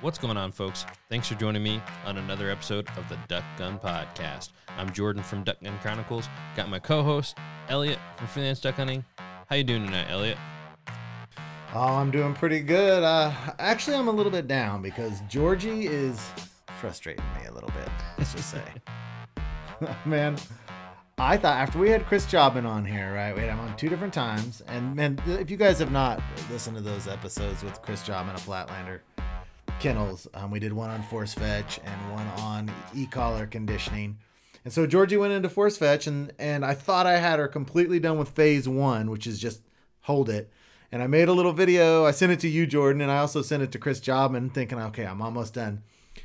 What's going on, folks? Thanks for joining me on another episode of the Duck Gun Podcast. I'm Jordan from Duck Gun Chronicles. Got my co-host Elliot from Freelance Duck Hunting. How you doing tonight, Elliot? Oh, I'm doing pretty good. Uh, actually, I'm a little bit down because Georgie is frustrating me a little bit. Let's just say, man. I thought after we had Chris Jobin on here, right? We had him on two different times, and man, if you guys have not listened to those episodes with Chris Jobin, a Flatlander kennels, um, we did one on force fetch and one on e-collar conditioning. And so Georgie went into force fetch, and and I thought I had her completely done with phase one, which is just hold it. And I made a little video. I sent it to you, Jordan, and I also sent it to Chris Jobin, thinking, okay, I'm almost done.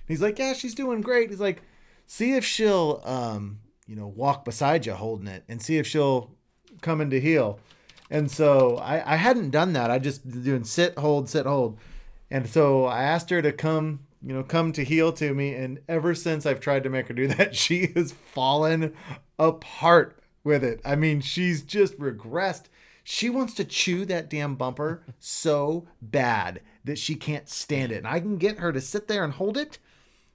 he's like, yeah, she's doing great. He's like, see if she'll, um, you know, walk beside you holding it, and see if she'll come into heel. And so I, I hadn't done that. I just doing sit, hold, sit, hold. And so I asked her to come you know, come to heel to me. And ever since I've tried to make her do that, she has fallen apart with it. I mean, she's just regressed. She wants to chew that damn bumper so bad that she can't stand it. And I can get her to sit there and hold it.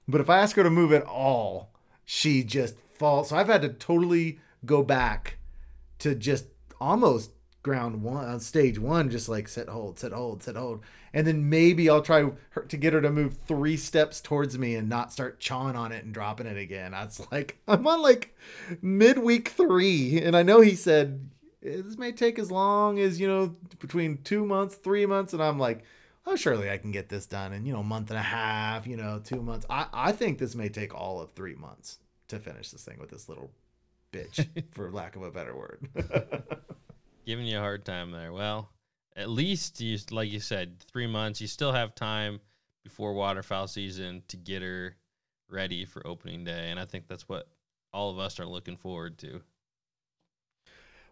But if I ask her to move at all, she just falls. So I've had to totally go back to just almost ground one on stage one, just like sit, hold, sit, hold, sit, hold and then maybe I'll try her, to get her to move three steps towards me and not start chawing on it and dropping it again. I was like, I'm on like midweek three, and I know he said this may take as long as you know between two months, three months, and I'm like, oh, surely I can get this done in you know a month and a half, you know, two months. I I think this may take all of three months to finish this thing with this little bitch, for lack of a better word. Giving you a hard time there. Well, at least you like you said three months you still have time before waterfowl season to get her ready for opening day and i think that's what all of us are looking forward to.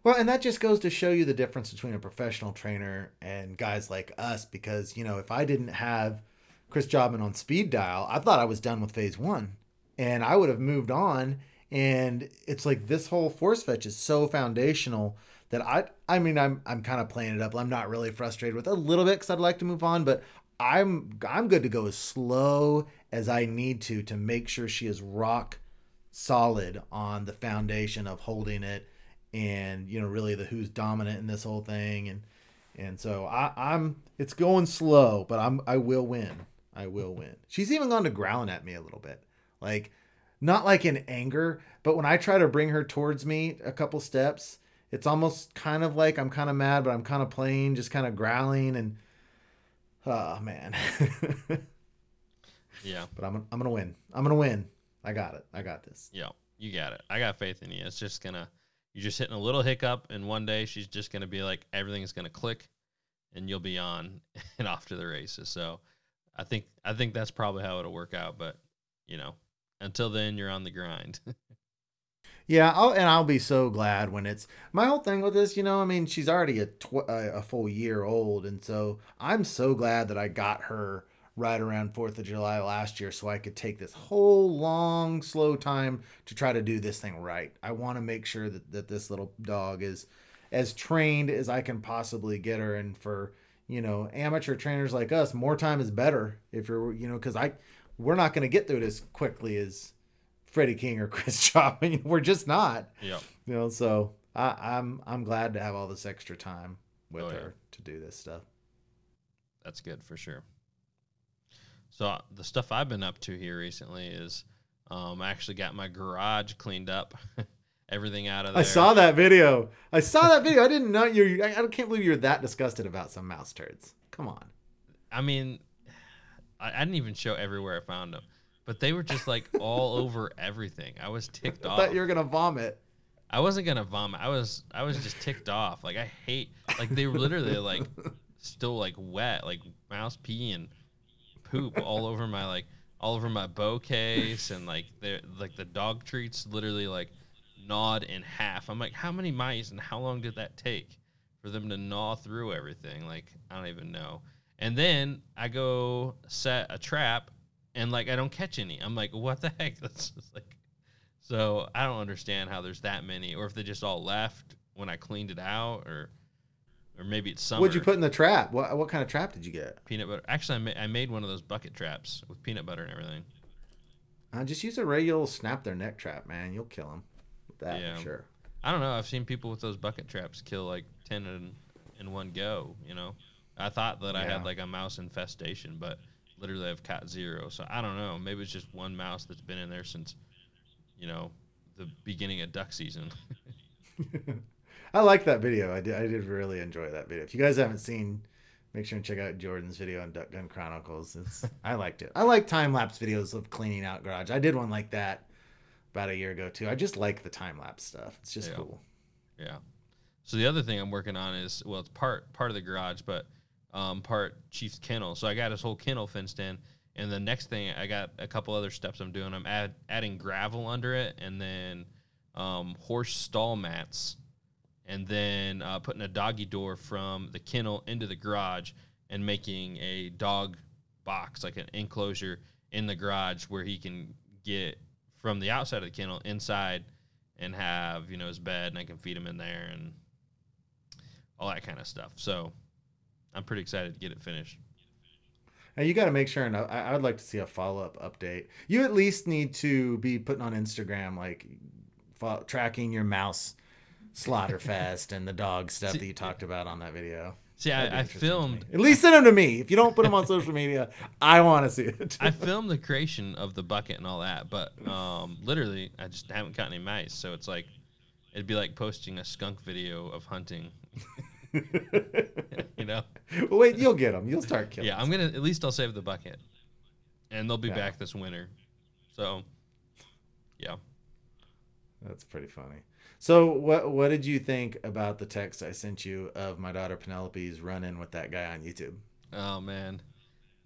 Well and that just goes to show you the difference between a professional trainer and guys like us because you know if i didn't have chris jobin on speed dial i thought i was done with phase one and i would have moved on and it's like this whole force fetch is so foundational that I I mean I'm I'm kind of playing it up. I'm not really frustrated with a little bit because I'd like to move on, but I'm I'm good to go as slow as I need to to make sure she is rock solid on the foundation of holding it and you know really the who's dominant in this whole thing and and so I, I'm it's going slow, but I'm I will win. I will win. She's even gone to growling at me a little bit. Like not like in anger, but when I try to bring her towards me a couple steps, it's almost kind of like I'm kind of mad, but I'm kind of playing, just kind of growling and oh man. yeah. But I'm I'm gonna win. I'm gonna win. I got it. I got this. Yeah, you got it. I got faith in you. It's just gonna you're just hitting a little hiccup, and one day she's just gonna be like everything's gonna click, and you'll be on and off to the races. So I think I think that's probably how it'll work out. But you know, until then, you're on the grind. Yeah, I'll, and I'll be so glad when it's my whole thing with this. You know, I mean, she's already a tw- a full year old, and so I'm so glad that I got her right around Fourth of July last year, so I could take this whole long, slow time to try to do this thing right. I want to make sure that that this little dog is as trained as I can possibly get her, and for you know amateur trainers like us, more time is better. If you're you know because I we're not going to get through it as quickly as Freddie King or Chris Chop. I mean, we're just not. Yeah. You know, so I, I'm I'm glad to have all this extra time with oh, her yeah. to do this stuff. That's good for sure. So the stuff I've been up to here recently is um, I actually got my garage cleaned up. Everything out of there. I saw that video. I saw that video. I didn't know you. I, I can't believe you're that disgusted about some mouse turds. Come on. I mean, I, I didn't even show everywhere I found them but they were just like all over everything. I was ticked off. I off. thought you were gonna vomit. I wasn't gonna vomit. I was I was just ticked off. Like I hate like they were literally like still like wet, like mouse pee and poop all over my like all over my bow case, and like they're like the dog treats literally like gnawed in half. I'm like, how many mice and how long did that take for them to gnaw through everything? Like, I don't even know. And then I go set a trap, and like I don't catch any. I'm like, what the heck? That's just like, so I don't understand how there's that many, or if they just all left when I cleaned it out, or or maybe it's summer. What'd you put in the trap? What what kind of trap did you get? peanut butter? Actually, I, ma- I made one of those bucket traps with peanut butter and everything. Uh, just use a regular snap their neck trap, man. You'll kill them with that Yeah. for sure. I don't know. I've seen people with those bucket traps kill like ten in in one go. You know, I thought that I had like a mouse infestation, but literally I've caught zero. So I don't know. Maybe it's just one mouse that's been in there since, you know, the beginning of duck season. I like that video. I did. I did really enjoy that video. If you guys haven't seen, make sure and check out Jordan's video on Duck Gun Chronicles. It's I liked it. I like time lapse videos of cleaning out garage. I did one like that about a year ago too. I just like the time lapse stuff. It's just Yeah. cool. Yeah. So the other thing I'm working on is well, it's part part of the garage, but um, part Chief's kennel. So I got his whole kennel fenced in, and the next thing I got a couple other steps I'm doing. I'm add, adding gravel under it, and then um, horse stall mats, and then uh, putting a doggy door from the kennel into the garage, and making a dog box like an enclosure in the garage where he can get from the outside of the kennel inside and have you know his bed and I can feed him in there and all that kind of stuff. So I'm pretty excited to get it finished. Now you got to make sure, and I, I would like to see a follow up update. You at least need to be putting on Instagram like fo- tracking your mouse slaughter fest and the dog stuff See- that you talked about on that video. See, That'd I, I interesting to me. filmed At least send them to me. If you don't put them on social media, I want to see it. I filmed the creation of the bucket and all that, but um, literally I just haven't caught any mice. So it's like it'd be like posting a skunk video of hunting. you know? Well, wait, you'll get them. You'll start killing. Yeah, I'm gonna at least I'll save the bucket, and they'll be Yeah. back this winter. So, yeah. That's pretty funny. So, what what did you think about the text I sent you of my daughter Penelope's run in with that guy on YouTube? Oh man,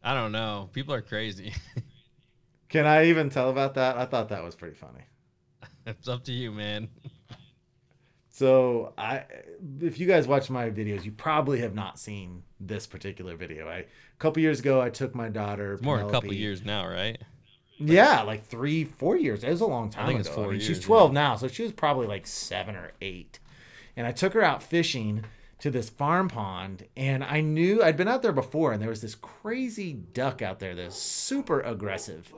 I don't know. People are crazy. Can I even tell about that? I thought that was pretty funny. it's up to you, man. So I, if you guys watch my videos, you probably have not seen this particular video. I a couple years ago, I took my daughter. It's more a couple years now, right? Yeah, like three, four years. It was a long time ago. I mean, years, she's yeah. 12 now, so she was probably like seven or eight. And I took her out fishing to this farm pond, and I knew I'd been out there before, and there was this crazy duck out there that's super aggressive.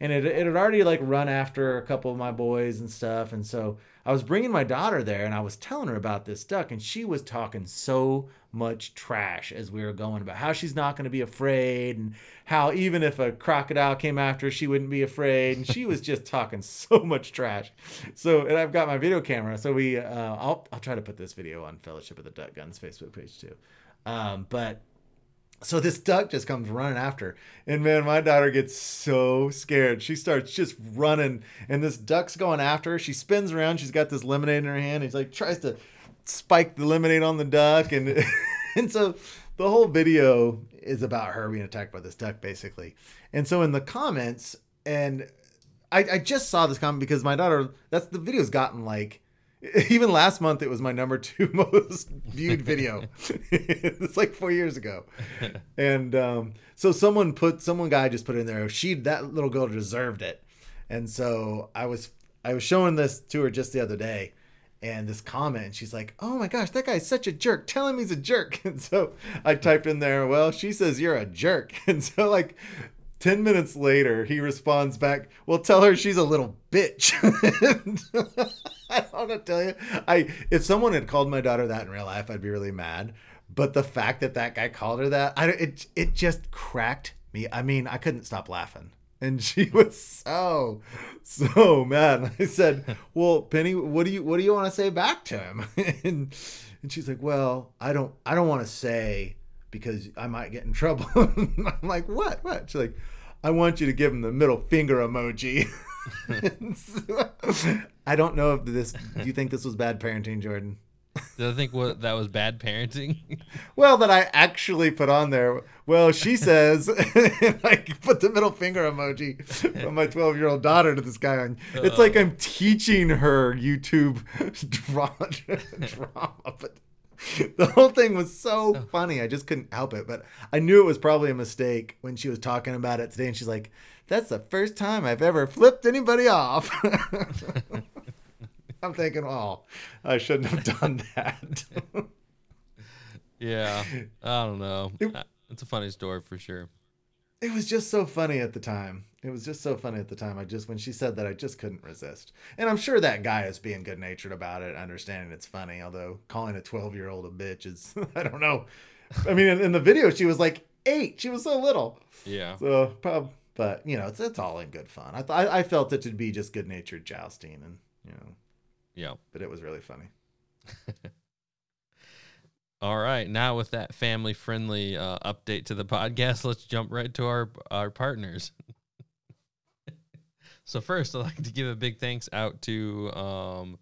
And it, it had already like run after a couple of my boys and stuff. And so I was bringing my daughter there and I was telling her about this duck, and she was talking so much trash as we were going about how she's not going to be afraid and how even if a crocodile came after her, she wouldn't be afraid. And she was just talking so much trash. So, and I've got my video camera. So we, uh, I'll, I'll try to put this video on Fellowship of the Duck Guns Facebook page too. Um, but so this duck just comes running after, and man, my daughter gets so scared. She starts just running, and this duck's going after her. She spins around. She's got this lemonade in her hand. He's like tries to spike the lemonade on the duck, and and so the whole video is about her being attacked by this duck, basically. And so in the comments, and I, I just saw this comment because my daughter. That's the video's gotten like. Even last month, it was my number two most viewed video. it's like four years ago, and um, so someone put someone guy just put in there. She that little girl deserved it, and so I was I was showing this to her just the other day, and this comment, and she's like, "Oh my gosh, that guy's such a jerk. Tell him he's a jerk." And so I typed in there, "Well, she says you're a jerk," and so like 10 minutes later, he responds back, Well, tell her she's a little bitch. I don't want to tell you. I If someone had called my daughter that in real life, I'd be really mad. But the fact that that guy called her that, I, it, it just cracked me. I mean, I couldn't stop laughing. And she was so, so mad. I said, Well, Penny, what do you what do you want to say back to him? and, and she's like, Well, I don't I don't want to say because I might get in trouble. I'm like, what? What? She's like, I want you to give him the middle finger emoji. I don't know if this. Do you think this was bad parenting, Jordan? Did I think what that was bad parenting? Well, that I actually put on there. Well, she says, like, put the middle finger emoji from my 12 year old daughter to this guy. On, it's like oh. I'm teaching her YouTube drama, drama, but the whole thing was so funny. I just couldn't help it. But I knew it was probably a mistake when she was talking about it today. And she's like, that's the first time I've ever flipped anybody off. I'm thinking, oh, I shouldn't have done that. yeah, I don't know. It- Uh, It's a funny story for sure. it was just so funny at the time. It was just so funny at the time. I just when she said that, I just couldn't resist. And I'm sure that guy is being good natured about it, understanding it's funny. Although calling a 12 year old a bitch is, I don't know. I mean, in, in the video, she was like eight. She was so little. Yeah, So, prob- but you know, it's it's all in good fun. I th- I, I felt it to be just good natured jousting, and you know, yeah. but it was really funny. All right, now with that family friendly uh, update to the podcast, let's jump right to our our partners. So first, I'd like to give a big thanks out to um,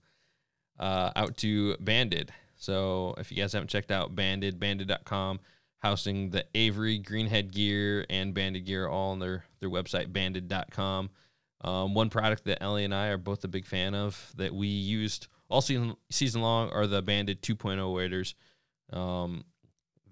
uh, out to Banded. So if you guys haven't checked out Banded, banded.com, housing the Avery Greenhead gear and Banded gear all on their their website banded.com. Um, one product that Ellie and I are both a big fan of that we used all season season long are the Banded 2.0 waders. Um,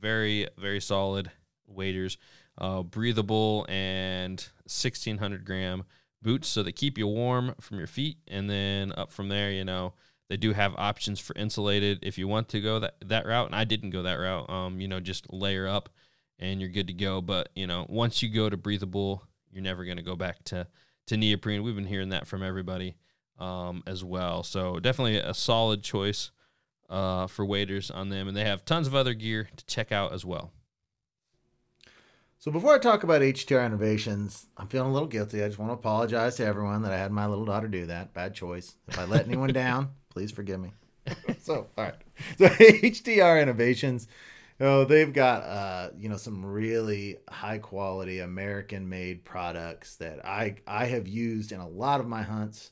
very very solid waders, uh, breathable and 1600 gram boots, so they keep you warm from your feet. And then up from there, you know, they do have options for insulated if you want to go that that route. And I didn't go that route. Um, you know, just layer up and you're good to go. But you know, once you go to breathable, you're never gonna go back to to neoprene. We've been hearing that from everybody um, as well. So definitely a solid choice uh, for waders on them, and they have tons of other gear to check out as well. So before I talk about HTR innovations, I'm feeling a little guilty. I just want to apologize to everyone that I had my little daughter do that. Bad choice. If I let anyone down, please forgive me. so all right. So HTR innovations, you know, they've got uh, you know, some really high quality American made products that I I have used in a lot of my hunts.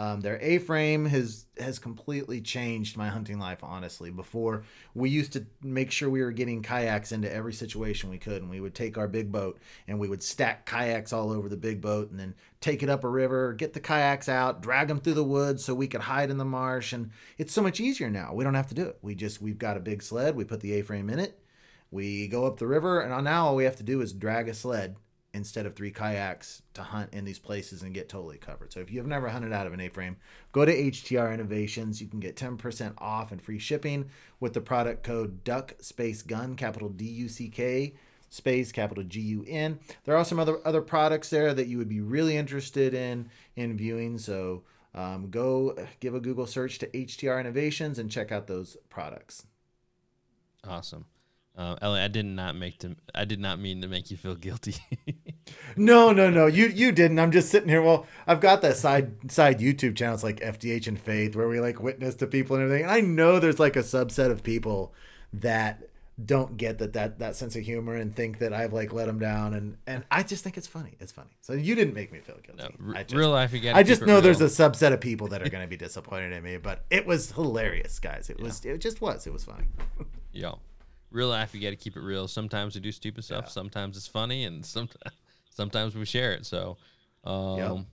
Um, their A-frame has has completely changed my hunting life. Honestly, before we used to make sure we were getting kayaks into every situation we could, and we would take our big boat and we would stack kayaks all over the big boat, and then take it up a river, get the kayaks out, drag them through the woods so we could hide in the marsh. And it's so much easier now. We don't have to do it. We just we've got a big sled. We put the A-frame in it. We go up the river, and now all we have to do is drag a sled instead of three kayaks to hunt in these places and get totally covered. So if you've never hunted out of an A-frame, go to HTR Innovations. You can get 10% off and free shipping with the product code Duck Space Gun, capital D U C K space capital G U N. There are some other other products there that you would be really interested in in viewing. So um, go give a Google search to HTR Innovations and check out those products. Awesome, uh, Ellie. I did not make to. I did not mean to make you feel guilty. No, no, no. You you didn't. I'm just sitting here. Well, I've got that side side YouTube channels like FDH and Faith where we like witness to people and everything. And I know there's like a subset of people that don't get that that that sense of humor and think that I've like let them down and and I just think it's funny. It's funny. So you didn't make me feel guilty. no, r- just, real life, you got. I just know there's a subset of people that are going to be disappointed in me, but it was hilarious, guys. It was it just was. It was funny. Yo, real life, you got to keep it real. Sometimes we do stupid stuff. Yeah. Sometimes it's funny, and sometimes sometimes we share it. So, um,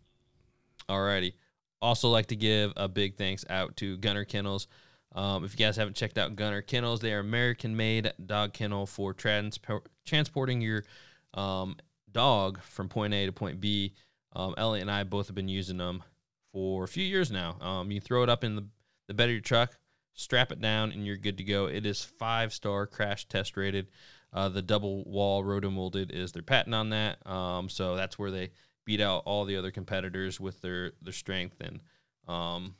alrighty. Also, like to give a big thanks out to Gunner Kennels. Um, if you guys haven't checked out Gunner Kennels, they are American-made dog kennel for transpo- transporting your um, dog from point A to point B. Um, Elliot and I both have been using them for a few years now. Um, you throw it up in the, the bed of your truck, strap it down, and you're good to go. It is five star crash test rated. Uh, the double wall rotomolded is their patent on that. Um, so that's where they beat out all the other competitors with their their strength. And um,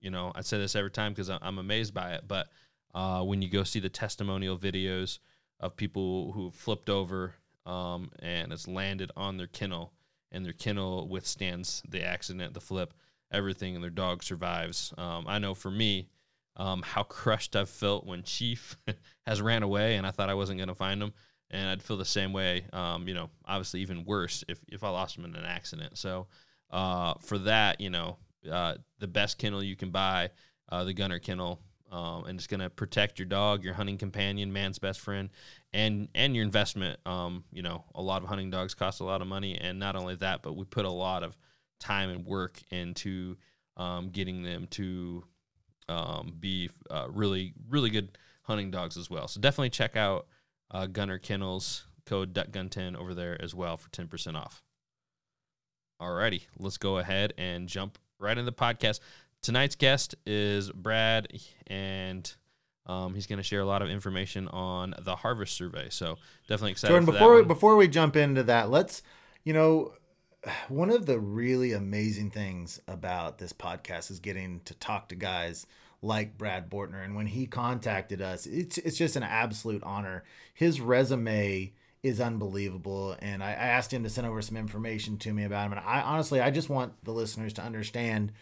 you know, I say this every time because I'm amazed by it. But uh, when you go see the testimonial videos of people who flipped over um, and it's landed on their kennel, and their kennel withstands the accident, the flip, everything, and their dog survives. Um, I know for me, um, how crushed I've felt when Chief has ran away and I thought I wasn't going to find him. And I'd feel the same way, um, you know, obviously even worse if, if I lost him in an accident. So uh, for that, you know, uh, the best kennel you can buy, uh, the Gunner kennel, um, and it's going to protect your dog, your hunting companion, man's best friend, and and your investment. Um, you know, a lot of hunting dogs cost a lot of money, and not only that, but we put a lot of time and work into um, getting them to um, be uh, really really good hunting dogs as well. So definitely check out uh, Gunner Kennels code DuckGun10 over there as well for 10% off. Alrighty, let's go ahead and jump right into the podcast. Tonight's guest is Brad, and um, he's going to share a lot of information on the harvest survey. So definitely excited. Jordan, before we, before we jump into that, let's you know one of the really amazing things about this podcast is getting to talk to guys like Brad Bortner. And when he contacted us, it's it's just an absolute honor. His resume is unbelievable. And I, I asked him to send over some information to me about him. And I honestly, I just want the listeners to understand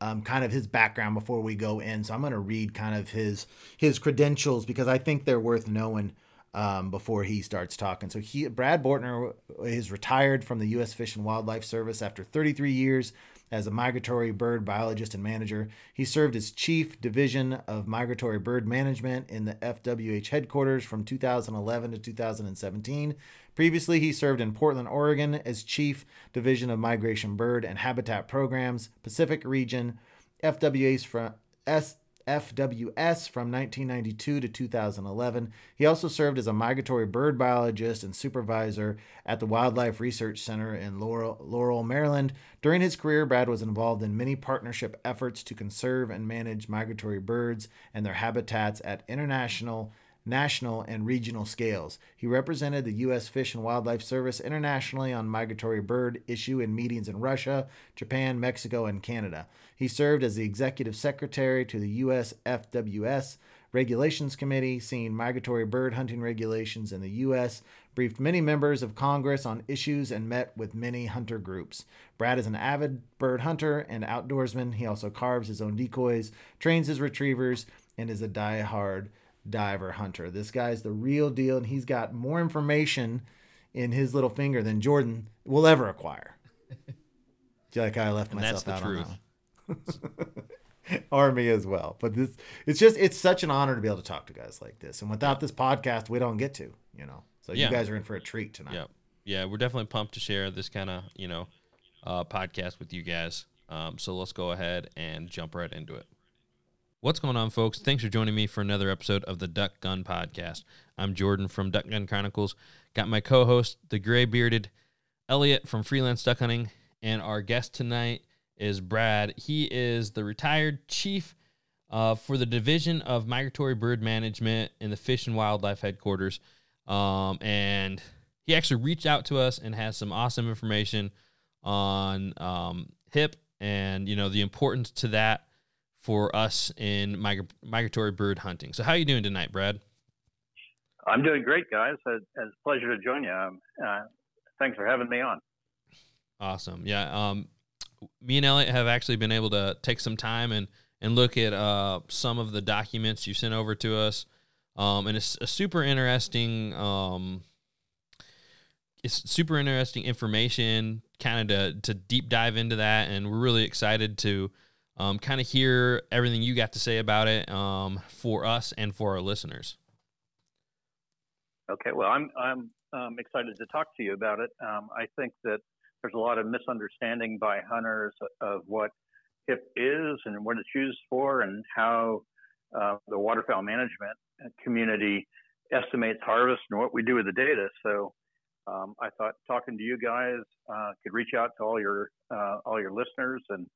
um, kind of his background before we go in. So I'm going to read kind of his his credentials because I think they're worth knowing um, before he starts talking. So he Brad Bortner is retired from the U.S. Fish and Wildlife Service after 33 years as a migratory bird biologist and manager. He served as chief division of migratory bird management in the FWS headquarters from 2011 to 2017. Previously, he served in Portland, Oregon as chief division of migration bird and habitat programs, Pacific region, FWS from S FWS from 1992 to 2011. He also served as a migratory bird biologist and supervisor at the Wildlife Research Center in Laurel, Laurel, Maryland. During his career, Brad was involved in many partnership efforts to conserve and manage migratory birds and their habitats at international national, and regional scales. He represented the U.S. Fish and Wildlife Service internationally on migratory bird issue in meetings in Russia, Japan, Mexico, and Canada. He served as the executive secretary to the U.S. FWS Regulations Committee, seeing migratory bird hunting regulations in the U.S., briefed many members of Congress on issues, and met with many hunter groups. Brad is an avid bird hunter and outdoorsman. He also carves his own decoys, trains his retrievers, and is a die-hard diver hunter. This guy's the real deal, and he's got more information in his little finger than Jordan will ever acquire. feel like I left and myself that's the out truth. on that. or me as well. But this, it's just, it's such an honor to be able to talk to guys like this. And without this podcast, we don't get to, you know. So Yeah. you guys are in for a treat tonight. Yeah, yeah, we're definitely pumped to share this kind of you know uh, podcast with you guys. Um, so let's go ahead and jump right into it. What's going on, folks? Thanks for joining me for another episode of the Duck Gun Podcast. I'm Jordan from Duck Gun Chronicles. Got my co-host, the gray bearded Elliot from Freelance Duck Hunting, and our guest tonight is Brad. He is the retired chief uh, for the Division of Migratory Bird Management in the Fish and Wildlife Headquarters. Um, and he actually reached out to us and has some awesome information on um, HIP and you know the importance to that for us in migra- migratory bird hunting. So how are you doing tonight, Brad? I'm doing great, guys. It's it's a pleasure to join you. Um, uh, thanks for having me on. Awesome. Yeah. Um, me and Elliot have actually been able to take some time and and look at uh, some of the documents you sent over to us. Um, and it's a super interesting. Um, it's super interesting information, kind of to, to deep dive into that, and we're really excited to um, kind of hear everything you got to say about it um, for us and for our listeners. Okay, well, I'm I'm um, excited to talk to you about it. Um, I think that there's a lot of misunderstanding by hunters of what HIP is and what it's used for, and how uh, the waterfowl management community estimates harvest and what we do with the data. So. Um, I thought talking to you guys uh, could reach out to all your uh, all your listeners and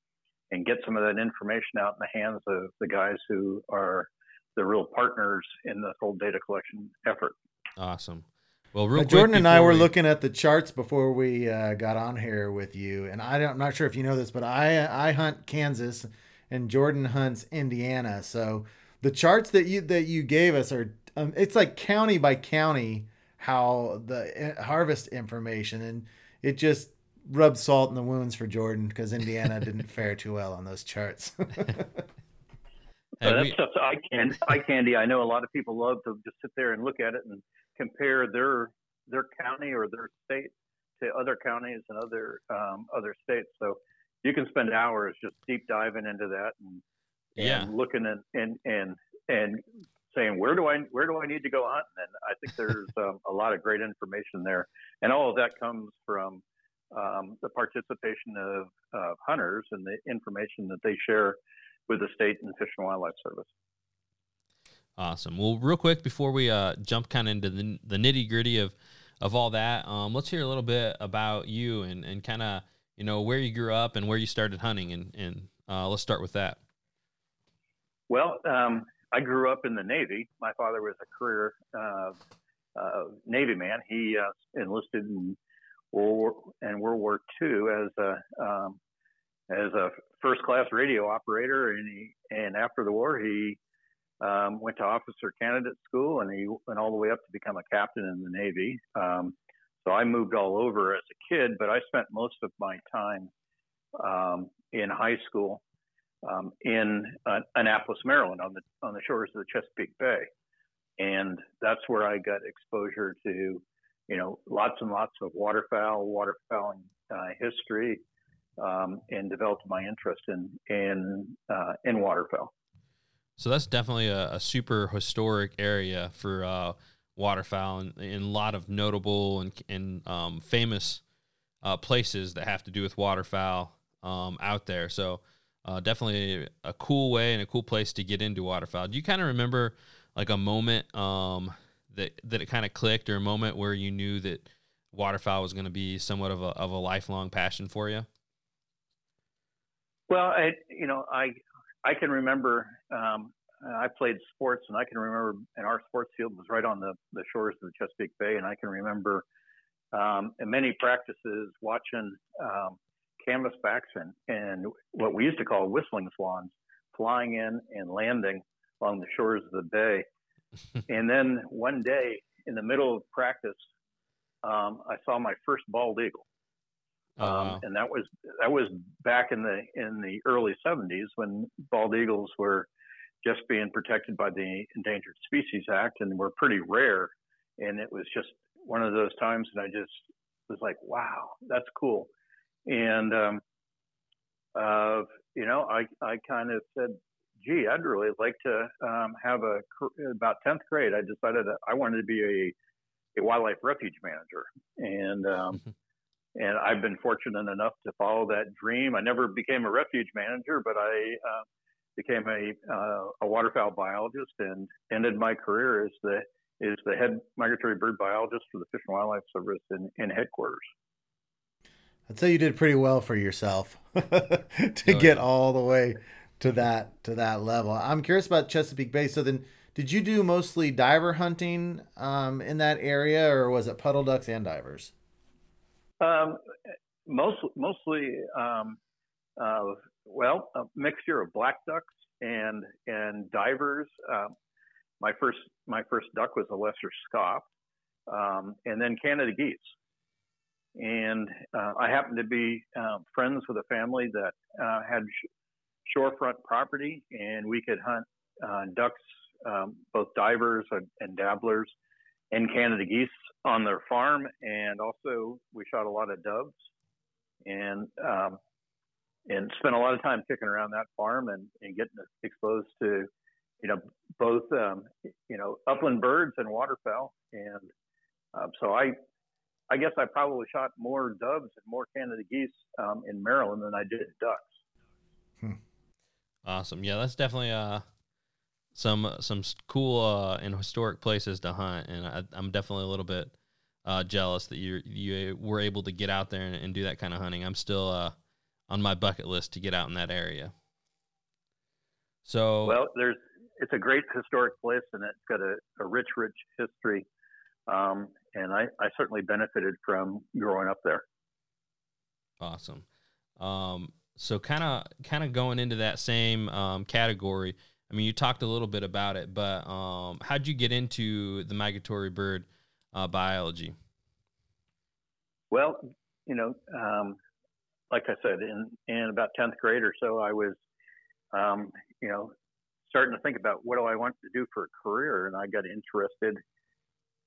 and get some of that information out in the hands of the guys who are the real partners in this whole data collection effort. Awesome. Well, real Uh, quick Jordan and I were we- looking at the charts before we uh, got on here with you, and I don't, I'm not sure if you know this, but I I hunt Kansas, and Jordan hunts Indiana. So the charts that you that you gave us are um, it's like county by county how the uh, harvest information, and it just rubbed salt in the wounds for Jordan because Indiana didn't fare too well on those charts. Hey, So that's we- stuff eye candy. Eye candy. I know a lot of people love to just sit there and look at it and compare their their county or their state to other counties and other um, other states. So you can spend hours just deep diving into that and, yeah. and looking and, and and and saying where do I where do I need to go hunting? And I think there's um, a lot of great information there, and all of that comes from um, the participation of, of hunters and the information that they share with the state and Fish and Wildlife Service. Awesome. Well, real quick before we uh, jump kind of into the, the nitty gritty of of all that, um, let's hear a little bit about you and, and kind of you know where you grew up and where you started hunting, and and uh, let's start with that. Well, um, I grew up in the Navy. My father was a career uh, uh, Navy man. He uh, enlisted in World War, in World War II as a um, as a first class radio operator, and he and after the war he um, went to officer candidate school, and he went all the way up to become a captain in the Navy. Um, so I moved all over as a kid, but I spent most of my time um, in high school um, in uh, Annapolis, Maryland, on the on the shores of the Chesapeake Bay, and that's where I got exposure to, you know, lots and lots of waterfowl, waterfowling uh, history, um, and developed my interest in in uh, in waterfowl. So that's definitely a, a super historic area for uh, waterfowl, and, a lot of notable and, and um, famous uh, places that have to do with waterfowl um, out there. So uh, definitely a cool way and a cool place to get into waterfowl. Do you kind of remember like a moment um, that that it kind of clicked, or a moment where you knew that waterfowl was going to be somewhat of a of a lifelong passion for you? Well, I you know I I can remember um, I played sports, and I can remember and our sports field was right on the the shores of the Chesapeake Bay, and I can remember um, in many practices watching um, canvasbacks and, and what we used to call whistling swans flying in and landing along the shores of the bay. and then one day in the middle of practice, um, I saw my first bald eagle. Oh, wow. um, and that was that was back in the in the early 70s when bald eagles were just being protected by the Endangered Species Act and were pretty rare. And it was just one of those times, and I just was like, "Wow, that's cool." And, um, uh, you know, I, I kind of said, gee, I'd really like to um, have a, about 10th grade, I decided that I wanted to be a, a wildlife refuge manager. And, um, and I've been fortunate enough to follow that dream. I never became a refuge manager, but I uh, became a, uh, a waterfowl biologist and ended my career as the, is the head migratory bird biologist for the Fish and Wildlife Service in, in headquarters. I'd say you did pretty well for yourself to oh, get yeah. all the way to that to that level. I'm curious about Chesapeake Bay. So then, did you do mostly diver hunting um, in that area, or was it puddle ducks and divers? Um, most, mostly, um, uh, well, a mixture of black ducks and and divers. Um, my first my first duck was a lesser scaup, um, and then Canada geese and uh, I happened to be uh, friends with a family that uh, had shorefront property, and we could hunt uh, ducks, um, both divers and, and, dabblers, and Canada geese on their farm, and also we shot a lot of doves, and um, and spent a lot of time kicking around that farm and, and getting exposed to, you know, both um, you know upland birds and waterfowl, and um, so I I guess I probably shot more doves and more Canada geese um, in Maryland than I did ducks. Hmm. Awesome. Yeah, that's definitely uh, some some cool uh, and historic places to hunt, and I, am definitely a little bit uh, jealous that you you were able to get out there and, and do that kind of hunting. I'm still uh, on my bucket list to get out in that area. So well, there's it's a great historic place, and it's got a, a rich, rich history. Um, and I, I certainly benefited from growing up there. Awesome. Um, so kind of kind of going into that same um, category. I mean, you talked a little bit about it, but um, how'd you get into the migratory bird uh, biology? Well, you know, um, like I said, in in about tenth grade or so, I was, um, you know, starting to think about what do I want to do for a career, and I got interested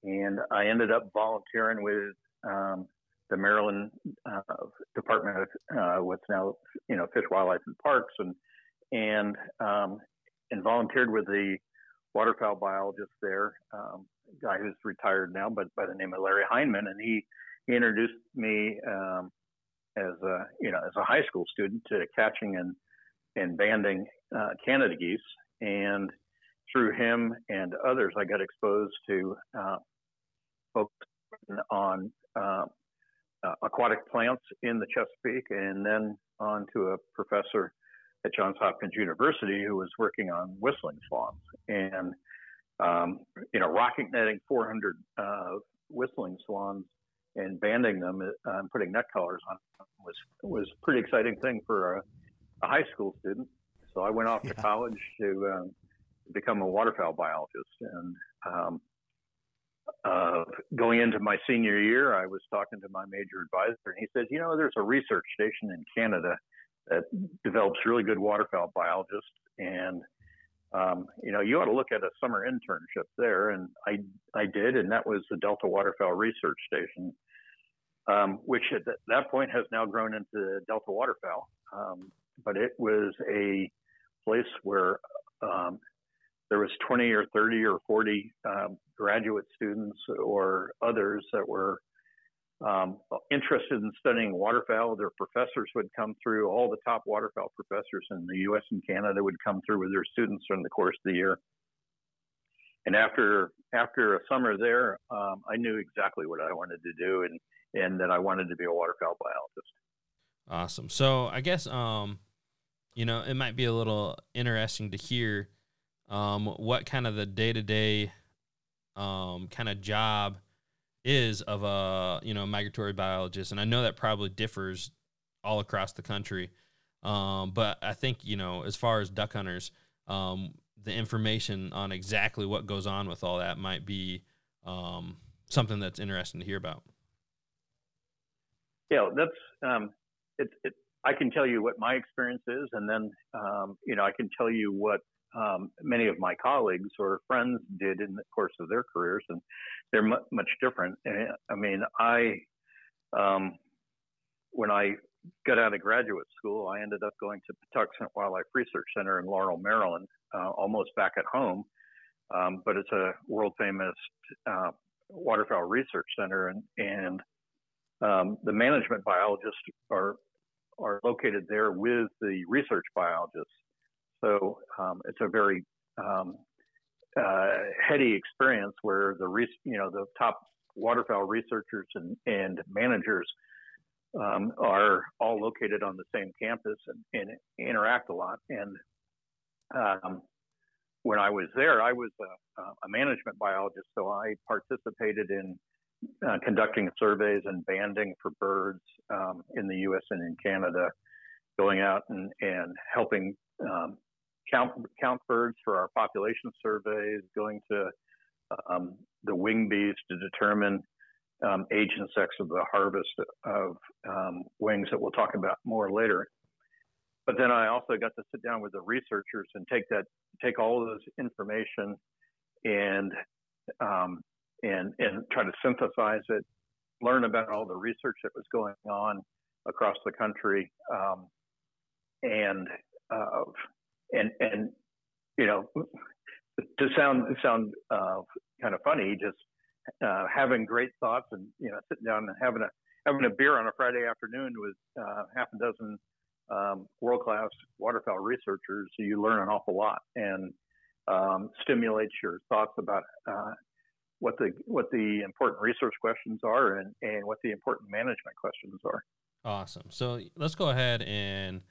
and I ended up volunteering with um, the Maryland uh, Department of uh, what's now you know Fish, Wildlife, and Parks, and and um, and volunteered with the waterfowl biologist there, um, guy who's retired now, but by the name of Larry Hindman, and he, he introduced me um, as a you know as a high school student to catching and and banding uh, Canada geese, and through him and others, I got exposed to uh, folks on uh, uh, aquatic plants in the Chesapeake, and then on to a professor at Johns Hopkins University who was working on whistling swans. And um, you know, rocket netting 400 uh, whistling swans and banding them uh, and putting neck collars on was was a pretty exciting thing for a, a high school student. So I went off yeah. to college to um, become a waterfowl biologist, and um, uh, going into my senior year, I was talking to my major advisor, and he says, "You know, there's a research station in Canada that develops really good waterfowl biologists, and um, you know, you ought to look at a summer internship there." And I I did, and that was the Delta Waterfowl Research Station, um, which at that point has now grown into Delta Waterfowl. Um, but it was a place where um, there was 20 or 30 or 40 um, graduate students or others that were um, interested in studying waterfowl. Their professors would come through. All the top waterfowl professors in the U.S. and Canada would come through with their students during the course of the year. And after after a summer there, um, I knew exactly what I wanted to do, and and that I wanted to be a waterfowl biologist. Awesome. So I guess um, you know, it might be a little interesting to hear um, what kind of the day to day kind of job is of a you know migratory biologist, and I know that probably differs all across the country. Um, but I think you know as far as duck hunters, um, the information on exactly what goes on with all that might be um, something that's interesting to hear about. Yeah, that's um, it, it, I can tell you what my experience is, and then um, you know I can tell you what um, many of my colleagues or friends did in the course of their careers, and they're mu- much different. I mean, I um, when I got out of graduate school, I ended up going to Patuxent Wildlife Research Center in Laurel, Maryland, uh, almost back at home. Um, but it's a world famous uh, waterfowl research center, and and um, the management biologists are are located there with the research biologists. So um, it's a very um, uh, heady experience where the re- you know the top waterfowl researchers and, and managers um, are all located on the same campus and, and interact a lot. And um, when I was there, I was a, a, management biologist, so I participated in uh, conducting surveys and banding for birds um, in the U.S. and in Canada, going out and, and helping um, count count birds for our population surveys, going to um, the wing bees to determine um, age and sex of the harvest of um, wings that we'll talk about more later. But then I also got to sit down with the researchers and take that take all of this information and um, and and try to synthesize it, learn about all the research that was going on across the country, um, and uh, and and you know to sound sound uh, kind of funny, just uh, having great thoughts and you know sitting down and having a having a beer on a Friday afternoon with uh, half a dozen um, world class waterfowl researchers, you learn an awful lot and um, stimulates your thoughts about uh, what the what the important research questions are and, and what the important management questions are. Awesome. So let's go ahead and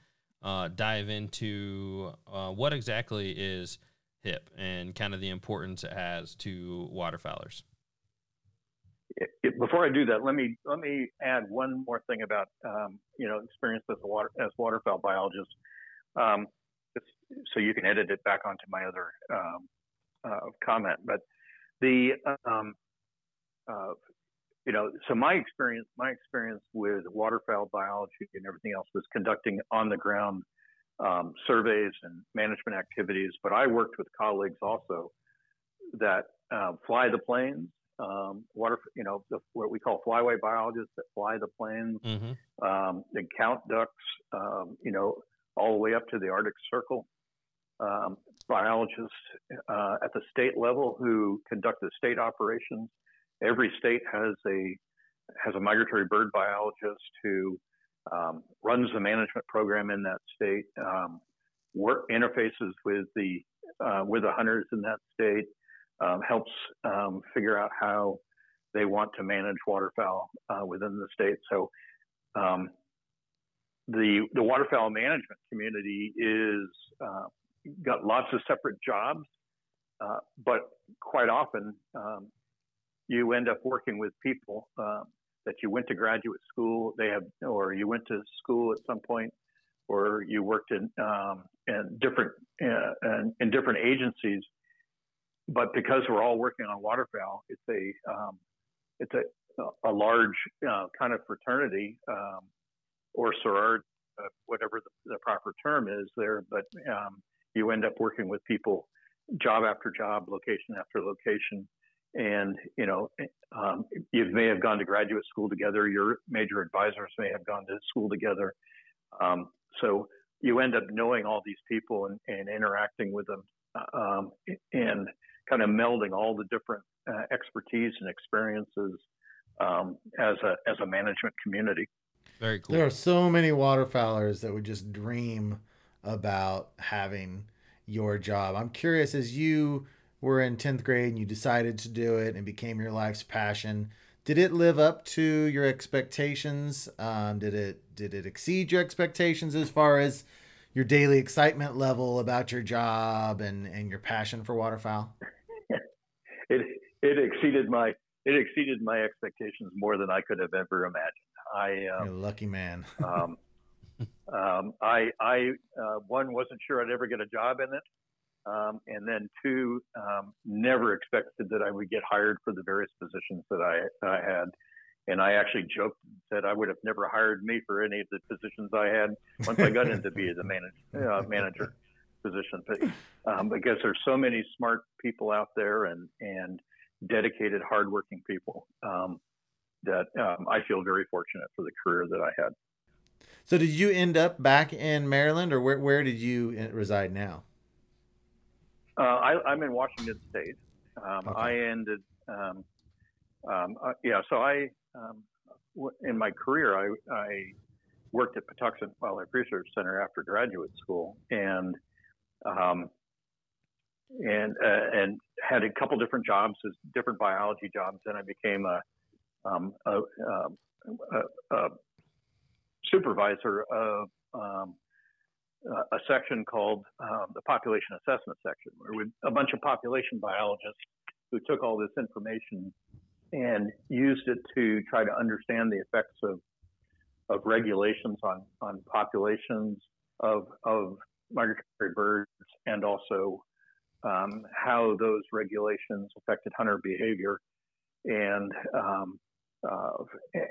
uh, dive into uh, what exactly is HIP and kind of the importance it has to waterfowlers. Before I do that, let me let me add one more thing about um, you know experience as a water as waterfowl biologist, um, so you can edit it back onto my other um, uh, comment. But the um, uh, you know, so my experience, my experience with waterfowl biology and everything else was conducting on the ground um, surveys and management activities. But I worked with colleagues also that uh, fly the planes, um, water, you know, the, what we call flyway biologists that fly the planes, mm-hmm. um, count ducks, um, you know, all the way up to the Arctic Circle. um, biologists uh, at the state level who conduct the state operations. Every state has a has a migratory bird biologist who um, runs the management program in that state, um, work interfaces with the uh, with the hunters in that state, um, helps um, figure out how they want to manage waterfowl uh, within the state. So um, the the waterfowl management community is uh, got lots of separate jobs, uh, but quite often um, you end up working with people uh, that you went to graduate school. They have, or you went to school at some point, or you worked in um, in different uh, in, in, different agencies. But because we're all working on waterfowl, it's a um, it's a a large uh, kind of fraternity um, or sorority, uh, whatever the, the, proper term is there. But um, you end up working with people job after job, location after location. And, you know, um, you may have gone to graduate school together. Your major advisors may have gone to school together. Um, so you end up knowing all these people and, and interacting with them um, and kind of melding all the different uh, expertise and experiences um, as a as a management community. Very cool. There are so many waterfowlers that would just dream about having your job. I'm curious as you were in 10th grade and you decided to do it and became your life's passion. Did it live up to your expectations? Um, did it did it exceed your expectations as far as your daily excitement level about your job and, and your passion for waterfowl? it it exceeded my it exceeded my expectations more than I could have ever imagined. I um, You're a lucky man. um, um, I, I uh, one wasn't sure I'd ever get a job in it, um, and then two, um, never expected that I would get hired for the various positions that I, I had. And I actually joked that I would have never hired me for any of the positions I had once I got into be the manager, uh, manager position. But um, because there's so many smart people out there and and dedicated, hardworking people um, that um, I feel very fortunate for the career that I had. So did you end up back in Maryland, or where where did you uh, reside now? Uh, I, am in Washington State. Um, okay. I ended, um, um, uh, yeah. So I, um, w- in my career, I, I worked at Patuxent Wildlife Research Center after graduate school, and um, and uh, and had a couple different jobs as different biology jobs. Then I became a, um, a, a, a supervisor of um, a section called um, the population assessment section, where with a bunch of population biologists who took all this information and used it to try to understand the effects of of regulations on on populations of of migratory birds and also um, how those regulations affected hunter behavior and um, uh,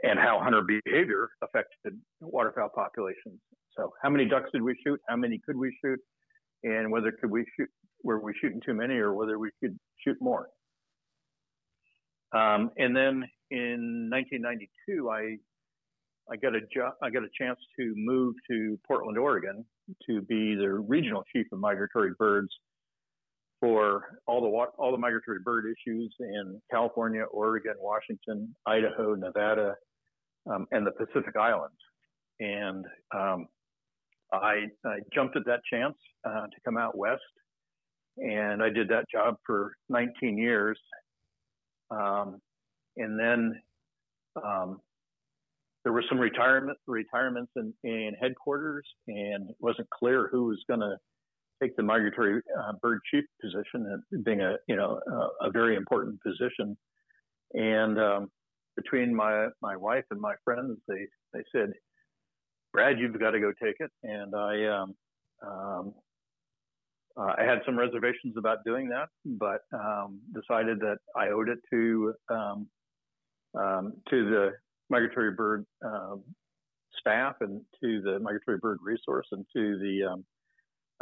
and how hunter behavior affected waterfowl populations. So, how many ducks did we shoot? How many could we shoot? And whether could we shoot? Were we shooting too many, or whether we could shoot more? Um, and then in 1992, I I got a job. I got a chance to move to Portland, Oregon, to be the regional chief of migratory birds for all the all the migratory bird issues in California, Oregon, Washington, Idaho, Nevada, um, and the Pacific Islands. And um, I, I, jumped at that chance uh, to come out west, and I did that job for 19 years. Um, and then um, there were some retirement retirements in, in headquarters, and it wasn't clear who was going to take the migratory uh, bird chief position, being a you know a, a very important position. And um, between my my wife and my friends, they they said, "Brad, you've got to go take it." And I um, um, uh, I had some reservations about doing that, but um, decided that I owed it to um, um, to the migratory bird staff and to the migratory bird resource and to the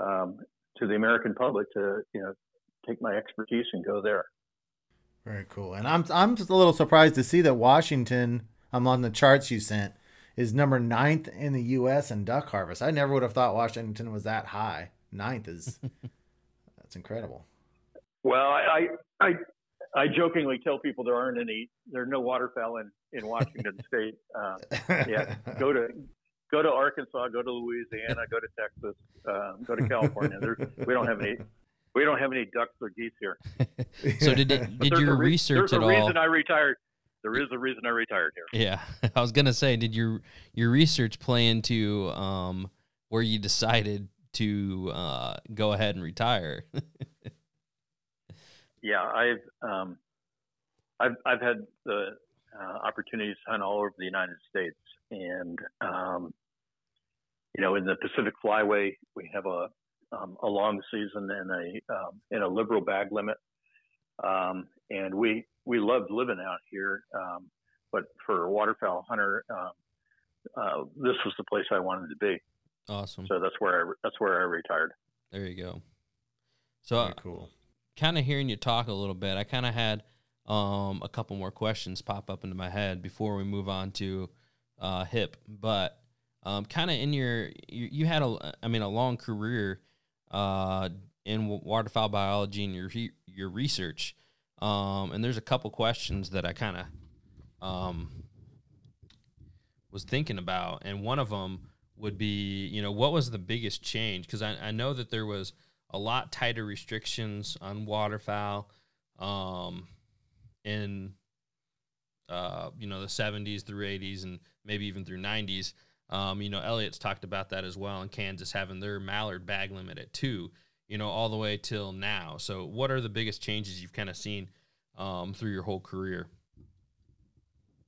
um, to the American public to you know take my expertise and go there. Very cool. And I'm I'm just a little surprised to see that Washington, I'm on the charts you sent, is number ninth in the U.S. in duck harvest. I never would have thought Washington was that high. Ninth is That's incredible. Well, I, I, I, I jokingly tell people there aren't any, there are no waterfowl in, in Washington State. Uh, yeah, go to go to Arkansas, go to Louisiana, go to Texas, uh, go to California. There's, we don't have any. We don't have any ducks or geese here. So did it, did your re- research there's at a all? reason I retired. There is a reason I retired here. Yeah, I was gonna say, did your your research play into um, where you decided to uh, go ahead and retire? Yeah, I've um, I've I've had the uh, opportunities to hunt all over the United States, and um, you know, in the Pacific Flyway, we have a um, a long season and a um, and a liberal bag limit, um, and we we loved living out here. Um, but for a waterfowl hunter, um, uh, this was the place I wanted to be. awesome. So that's where I that's where I retired. There you go. So Very cool. kind of hearing you talk a little bit, I kind of had um, a couple more questions pop up into my head before we move on to uh, HIP. But um, kind of in your, you, you had a, I mean, a long career uh, in waterfowl biology and your your research. Um, and there's a couple questions that I kind of um, was thinking about, and one of them would be, you know, what was the biggest change? Because I, I know that there was a lot tighter restrictions on waterfowl um, in uh, you know the 70s through 80s and maybe even through 90s. Um, you know, Elliot's talked about that as well in Kansas having their mallard bag limit at two. You know, all the way till now. So, what are the biggest changes you've kind of seen um, through your whole career?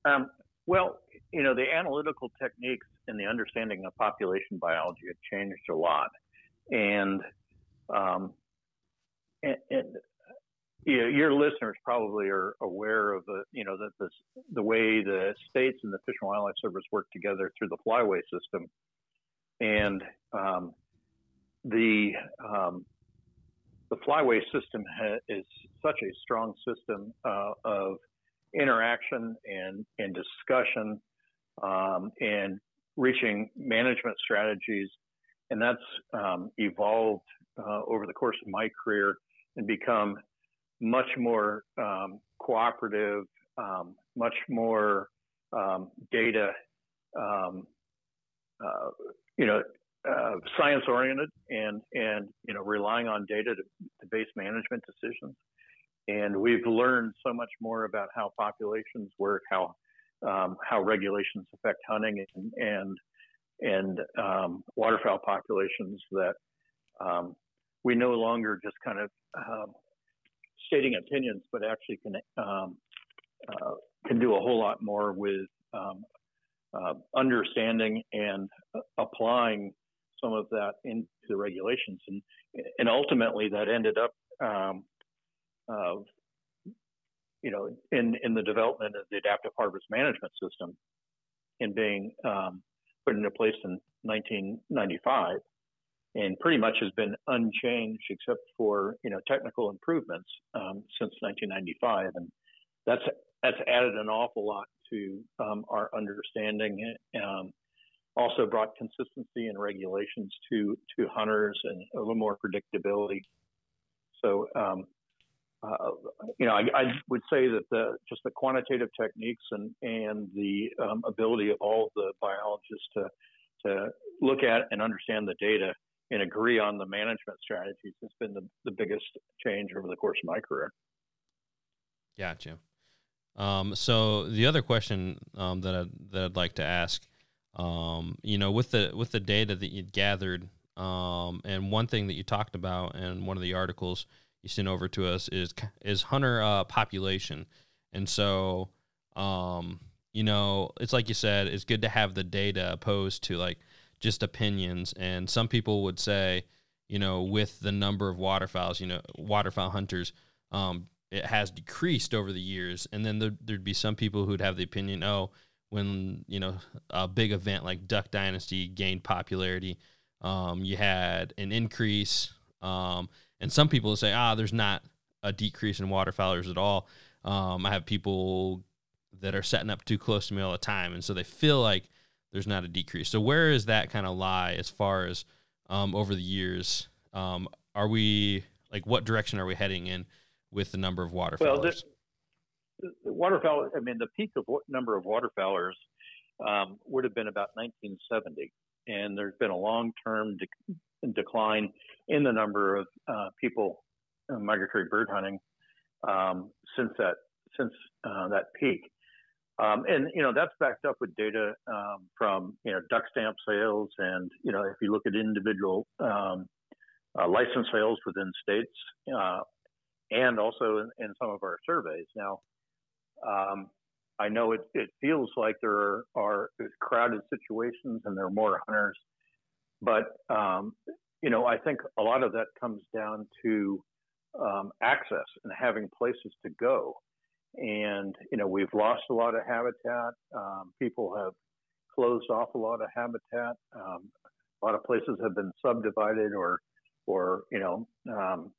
Um, well, you know, the analytical techniques and the understanding of population biology have changed a lot, and um, and, and you know, your listeners probably are aware of the you know that the the way the states and the Fish and Wildlife Service work together through the flyway system, and um, the um, the flyway system ha- is such a strong system uh, of interaction and, and discussion um, and reaching management strategies. And that's um, evolved uh, over the course of my career and become much more um, cooperative, um, much more um, data, um, uh, you know, uh, science oriented and, and, you know, relying on data to, to base management decisions. And we've learned so much more about how populations work, how um, how regulations affect hunting and and, and um, waterfowl populations that um, we no longer just kind of um, stating opinions, but actually can um, uh, can do a whole lot more with um, uh, understanding and applying some of that into the regulations, and and ultimately that ended up um, of, you know, in, in the development of the adaptive harvest management system and being um, put into place in 1995 and pretty much has been unchanged except for, you know, technical improvements um, since 1995. And that's, that's added an awful lot to um, our understanding. Um, also brought consistency and regulations to, to hunters and a little more predictability. So, um, uh, you know, I, I, would say that the just the quantitative techniques and and the um, ability of all the biologists to to look at and understand the data and agree on the management strategies has been the, the biggest change over the course of my career. Gotcha. Um, so the other question um, that I, that I'd like to ask, um, you know, with the with the data that you'd gathered, um, and one thing that you talked about in one of the articles you sent over to us is is hunter uh, population, and so um, you know it's like you said, it's good to have the data opposed to like just opinions. And some people would say, you know, with the number of waterfowls, you know, waterfowl hunters, um, it has decreased over the years. And then there, there'd be some people who'd have the opinion, oh, when you know a big event like Duck Dynasty gained popularity, um, you had an increase. Um, and some people say, ah, there's not a decrease in waterfowlers at all. Um, I have people that are setting up too close to me all the time, and so they feel like there's not a decrease. So where is that kind of lie as far as um, over the years? Um, are we like what direction are we heading in with the number of waterfowlers? Well, waterfowl. I mean, the peak of number of waterfowlers um, would have been about 1970, and there's been a long-term de- decline in the number of uh, people uh, migratory bird hunting um, since that since uh, that peak. Um, and you know that's backed up with data um, from you know duck stamp sales, and you know if you look at individual um, uh, license sales within states, uh, and also in, in, some of our surveys. Now, um, I know it, it, feels like there are, crowded situations and there are more hunters, but um, you know I think a lot of that comes down to um, access and having places to go. And, you know, we've lost a lot of habitat. Um, people have closed off a lot of habitat. Um, a lot of places have been subdivided or, or, you know, um,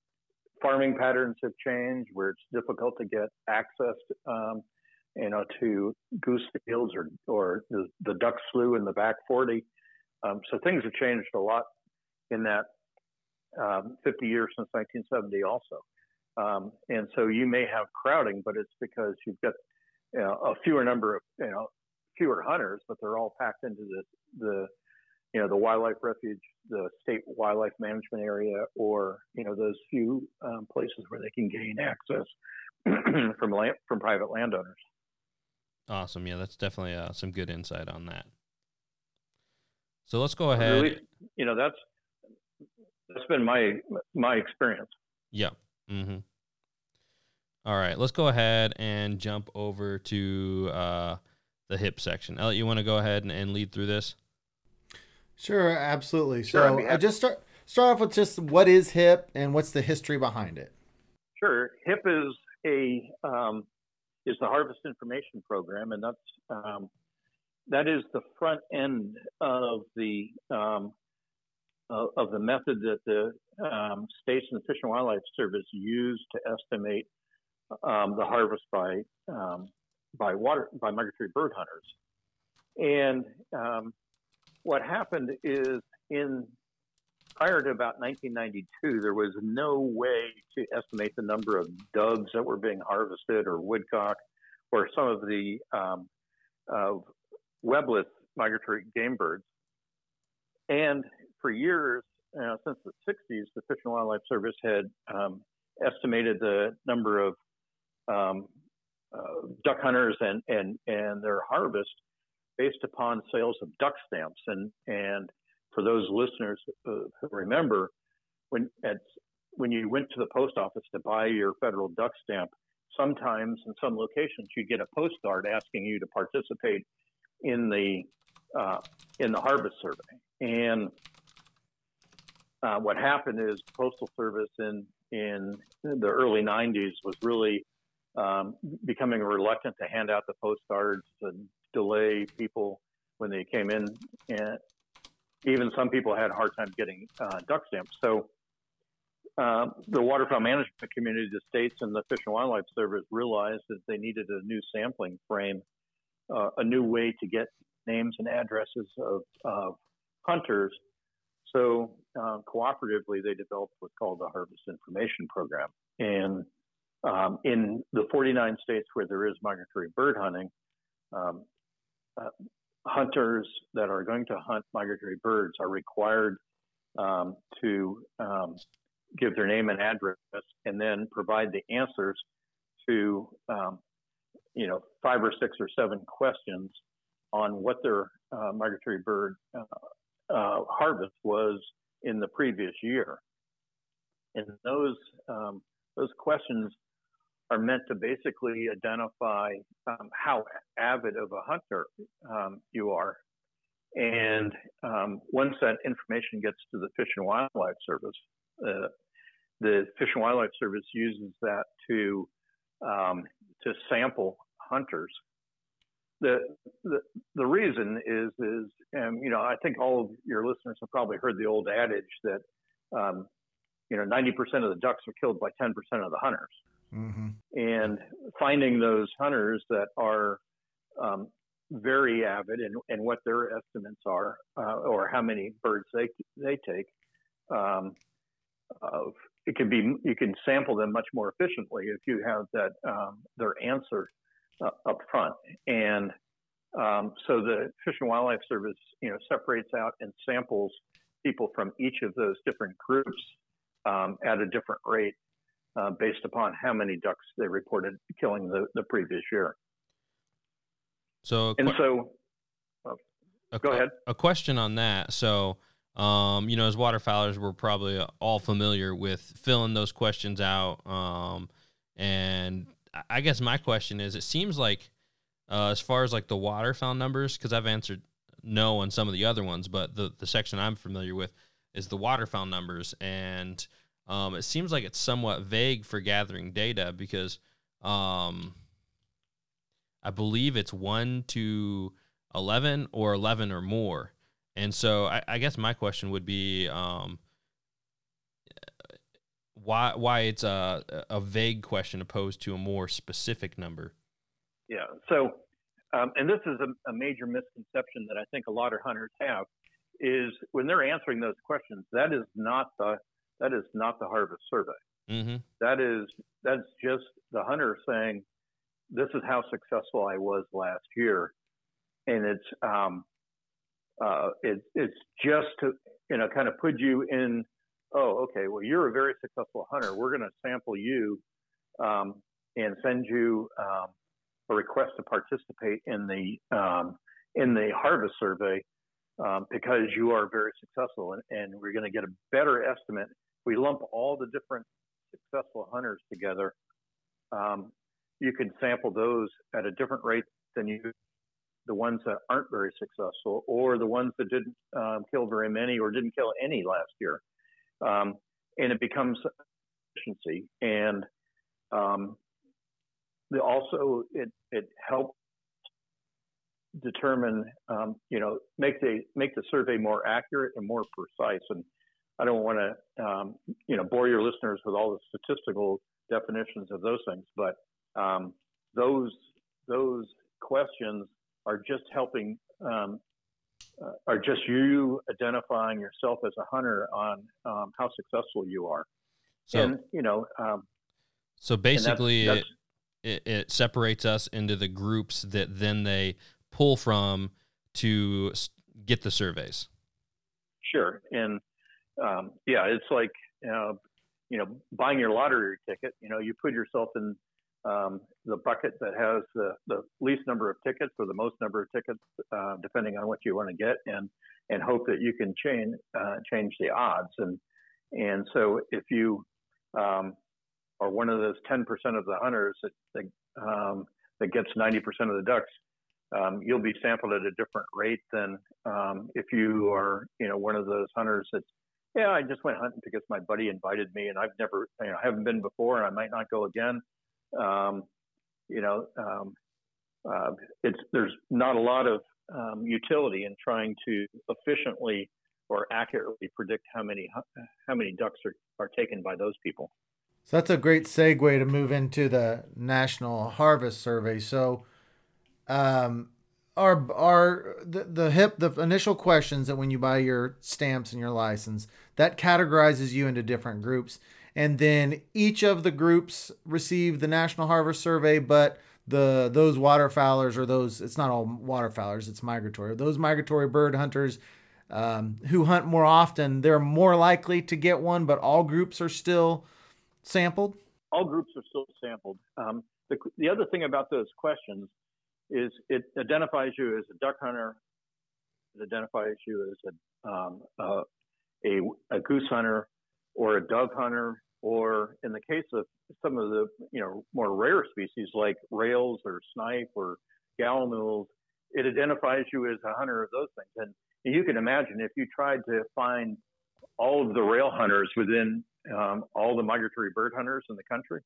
farming patterns have changed where it's difficult to get access, um, you know, to goose fields or, or the, the duck slough in the back 40. Um, so things have changed a lot in that um, 50 years since 1970 also. Um, and so you may have crowding, but it's because you've got you know, a fewer number of you know fewer hunters, but they're all packed into the the you know the wildlife refuge, the state wildlife management area, or you know those few um, places where they can gain access from land, from private landowners. Awesome, yeah, that's definitely uh, some good insight on that. So let's go ahead. Least, you know that's that's been my my experience. Yeah. Mm-hmm. All right, let's go ahead and jump over to uh, the HIP section. Elliot, you want to go ahead and, and, lead through this? Sure, absolutely. Sure, so I just start start off with just what is HIP and what's the history behind it. Sure, HIP is a um, is the Harvest Information Program, and that's um, that is the front end of the um, of the method that the um, states and the Fish and Wildlife Service use to estimate um, the harvest by um, by water by migratory bird hunters. And um, what happened is in prior to about 1992, there was no way to estimate the number of doves that were being harvested or woodcock or some of the um, uh, webless migratory game birds. And for years, uh, since the 60s, the Fish and Wildlife Service had um, estimated the number of um, uh, duck hunters and, and, and their harvest based upon sales of duck stamps. And, and for those listeners who remember, when, at, when you went to the post office to buy your federal duck stamp, sometimes in some locations you get a postcard asking you to participate in the uh, in the harvest survey. And uh, what happened is Postal Service in in the early 90s was really um, becoming reluctant to hand out the postcards and delay people when they came in. And even some people had a hard time getting uh, duck stamps. So uh, the waterfowl management community, the states, and the Fish and Wildlife Service realized that they needed a new sampling frame, uh, a new way to get names and addresses of, of hunters so uh, cooperatively, they developed what's called the Harvest Information Program. And um, in the 49 states where there is migratory bird hunting, um, uh, hunters that are going to hunt migratory birds are required um, to um, give their name and address and then provide the answers to um, you know five or six or seven questions on what their uh, migratory bird uh, uh, harvest was in the previous year. And those um, those questions are meant to basically identify um, how avid of a hunter um, you are. And um, once that information gets to the Fish and Wildlife Service, uh, the Fish and Wildlife Service uses that to um, to sample hunters the, the the reason is is and you know I think all of your listeners have probably heard the old adage that um, you know 90% of the ducks are killed by 10% of the hunters, mm-hmm. and finding those hunters that are um, very avid and, and what their estimates are uh, or how many birds they they take um, of it can be you can sample them much more efficiently if you have that um, their answer uh, up front. And um, so the Fish and Wildlife Service, you know, separates out and samples people from each of those different groups um, at a different rate uh, based upon how many ducks they reported killing the, the previous year. So and so, uh, go ahead. A question on that. So, um, you know, as waterfowlers, we're probably all familiar with filling those questions out. Um, and I guess my question is, it seems like, uh, as far as like the waterfowl numbers, because I've answered no on some of the other ones, but the the section I'm familiar with is the waterfowl numbers, and um, it seems like it's somewhat vague for gathering data because um, I believe it's one to eleven or eleven or more. And so I, I guess my question would be um, why why it's a a vague question opposed to a more specific number. Yeah. So, um, and this is a, a, major misconception that I think a lot of hunters have is when they're answering those questions, that is not the that is not the harvest survey. Mm-hmm. That is that's just the hunter saying, "This is how successful I was last year," and it's um, uh, it, it's just to you know kind of put you in. Oh, okay. Well, you're a very successful hunter. We're going to sample you um, and send you um, a request to participate in the um, in the harvest survey um, because you are very successful, and, and we're going to get a better estimate. We lump all the different successful hunters together. Um, you can sample those at a different rate than you the ones that aren't very successful or the ones that didn't um, kill very many or didn't kill any last year. Um, and it becomes efficiency. And um, also, it, it helps determine, um, you know, make the make the survey more accurate and more precise. And I don't want to, um, you know, bore your listeners with all the statistical definitions of those things, but um, those those questions are just helping um, uh, are just you identifying yourself as a hunter on um, how successful you are. So, and you know, um, so basically, that's, that's, it, it, it separates us into the groups that then they pull from to get the surveys. Sure, and um, yeah, it's like you know buying your lottery ticket. You know, you put yourself in um, the bucket that has the, the, least number of tickets or the most number of tickets, uh, depending on what you want to get, and and hope that you can change uh, change the odds. And and so if you um, are one of those 10% of the hunters that that, um, that gets 90% of the ducks, um, you'll be sampled at a different rate than um, if you are you know one of those hunters that yeah I just went hunting because my buddy invited me and I've never you know I haven't been before and I might not go again um, you know, um, uh, it's there's not a lot of um, utility in trying to efficiently or accurately predict how many how many ducks are, are taken by those people. So that's a great segue to move into the National Harvest Survey. So, um, our our the, the HIP the initial questions that when you buy your stamps and your license that categorizes you into different groups and then each of the groups receive the National Harvest Survey, but the those waterfowlers or those it's not all waterfowlers, it's migratory. Those migratory bird hunters um, who hunt more often, they're more likely to get one, but all groups are still sampled. All groups are still sampled. Um, the, the other thing about those questions is it identifies you as a duck hunter, it identifies you as a, um, uh, a, a goose hunter, or a dove hunter, or in the case of some of the you know more rare species like rails or snipe or gallinules, it identifies you as a hunter of those things. And you can imagine if you tried to find all of the rail hunters within um, all the migratory bird hunters in the country,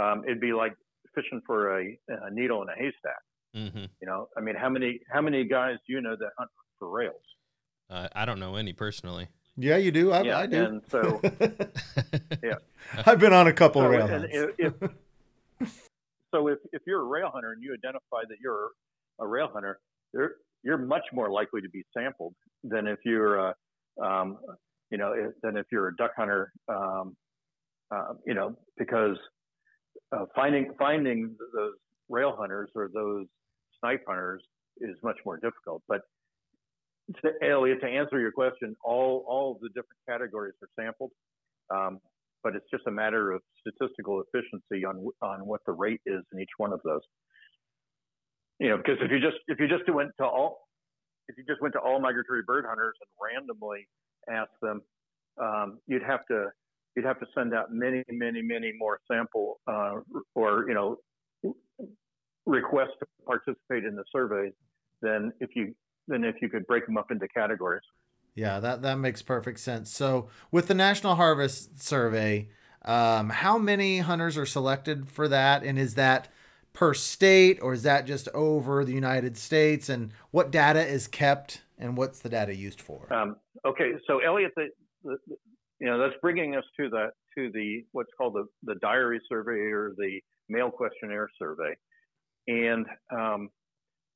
um, it'd be like fishing for a, a needle in a haystack. Mm-hmm. You know, I mean, how many how many guys do you know that hunt for rails? Uh, I don't know any personally. Yeah, you do. I, yeah, I do. And so, yeah, I've been on a couple so, rail hunts. If, if, so if, if you're a rail hunter and you identify that you're a rail hunter, you're you're much more likely to be sampled than if you're a, um, you know, than if you're a duck hunter um, uh, you know, because uh, finding finding those rail hunters or those snipe hunters is much more difficult. But to, Elliot, to answer your question, all all of the different categories are sampled, um, but it's just a matter of statistical efficiency on on what the rate is in each one of those. You know, because if you just if you just went to all if you just went to all migratory bird hunters and randomly asked them, um, you'd have to you'd have to send out many many many more sample uh, or you know requests to participate in the survey than if you than if you could break them up into categories. Yeah, that that makes perfect sense. So with the National Harvest Survey, um, how many hunters are selected for that, and is that per state or is that just over the United States? And what data is kept, and what's the data used for? Um, okay, so Elliot, the, the, you know that's bringing us to the to the what's called the the diary survey or the mail questionnaire survey, and um,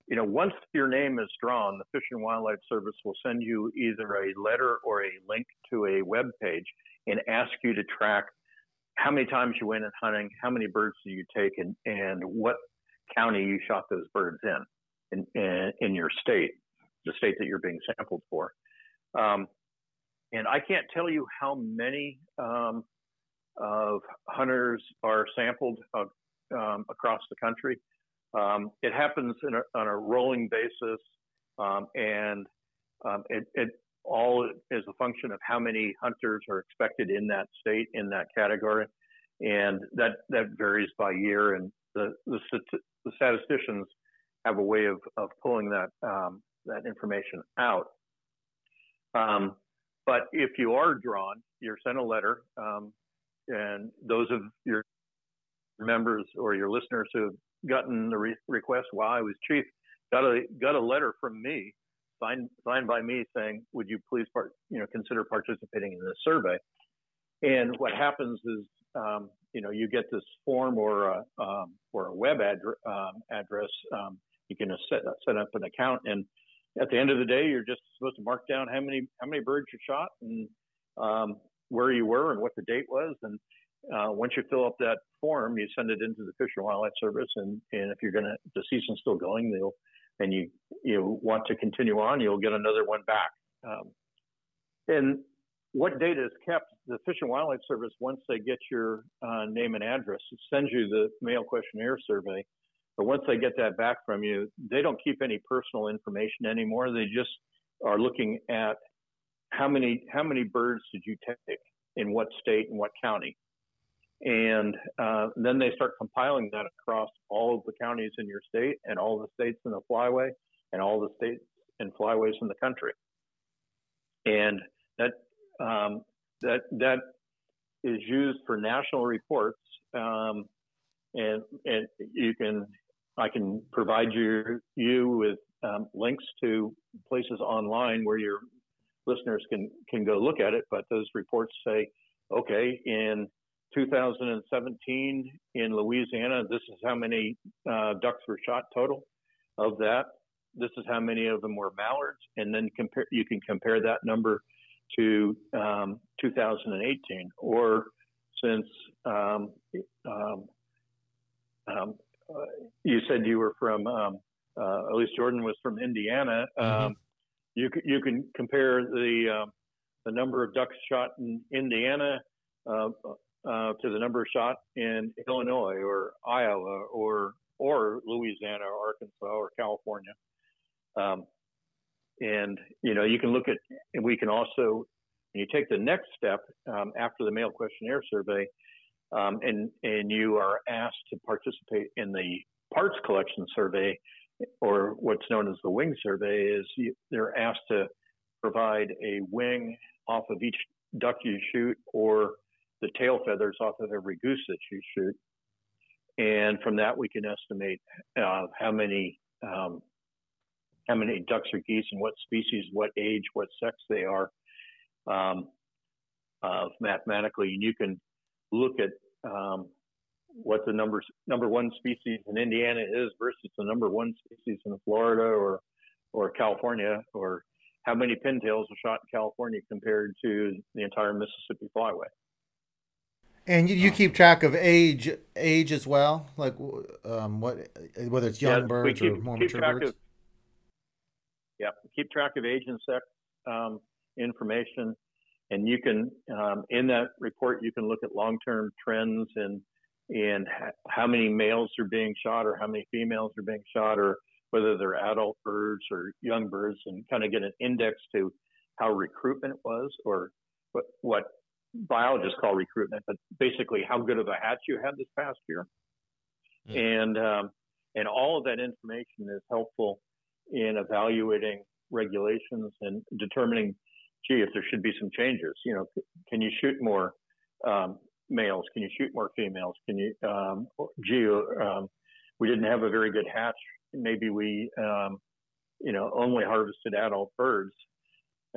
you know, once your name is drawn, the Fish and Wildlife Service will send you either a letter or a link to a web page and ask you to track how many times you went in hunting, how many birds do you take, and, and what county you shot those birds in, in, in, in your state, the state that you're being sampled for. Um, and I can't tell you how many um, of hunters are sampled uh, um, across the country. Um, it happens a, on a rolling basis, um, and um, it, it, all is a function of how many hunters are expected in that state in that category, and that that varies by year. And the the, the statisticians have a way of, of pulling that um, that information out. Um, but if you are drawn, you're sent a letter, um, and those of your members or your listeners who have gotten the re- request while I was chief, got a got a letter from me, signed signed by me, saying, "Would you please part, you know consider participating in this survey?" And what happens is, um, you know, you get this form or a um, or a web address. Um, address. Um, you can set set up an account, and at the end of the day, you're just supposed to mark down how many how many birds you shot and um, where you were and what the date was, and uh, once you fill up that form, you send it into the Fish and Wildlife Service, and, and if you're going to, the season's still going, they'll, and you you want to continue on, you'll get another one back. Um, and what data is kept? The Fish and Wildlife Service, once they get your uh, name and address, sends you the mail questionnaire survey. But once they get that back from you, they don't keep any personal information anymore. They just are looking at how many how many birds did you take in what state and what county and uh, then they start compiling that across all of the counties in your state and all the states in the flyway and all the states and flyways in the country. And that um, that that is used for national reports. Um, and and you can I can provide you you with um, links to places online where your listeners can can go look at it. But those reports say, okay, in 2017 in Louisiana, this is how many uh, ducks were shot total. Of that, this is how many of them were mallards, and then compare. You can compare that number to um, 2018, or since um, um, um, uh, you said you were from, um, uh, at least Jordan was from Indiana. Mm-hmm. Um, you you can compare the the number of ducks shot in Indiana uh, uh, to the number shot in Illinois or Iowa or or Louisiana or Arkansas or California. Um, and you know you can look at and we can also you take the next step um, after the mail questionnaire survey um, and and you are asked to participate in the parts collection survey or what's known as the wing survey is you, they're asked to provide a wing off of each duck you shoot or the tail feathers off of every goose that you shoot. And from that, we can estimate uh, how many um, how many ducks or geese and what species, what age, what sex they are um, uh, mathematically. And you can look at um, what the numbers, number one species in Indiana is versus the number one species in Florida or or California, or how many pintails are shot in California compared to the entire Mississippi flyway. And you, you Um, keep track of age age as well, like um, what whether it's young Yeah, birds or more mature birds. of- Yeah, keep track of age and sex um, information, and you can um, in that report you can look at long-term trends and and ha- how many males are being shot or how many females are being shot or whether they're adult birds or young birds and kind of get an index to how recruitment was or what what biologists call recruitment, but basically how good of a hatch you had this past year. Mm. And um, and all of that information is helpful in evaluating regulations and determining, gee, if there should be some changes. You know, can you shoot more um, males? Can you shoot more females? Can you, um, gee, um, we didn't have a very good hatch. Maybe we, um, you know, only harvested adult birds,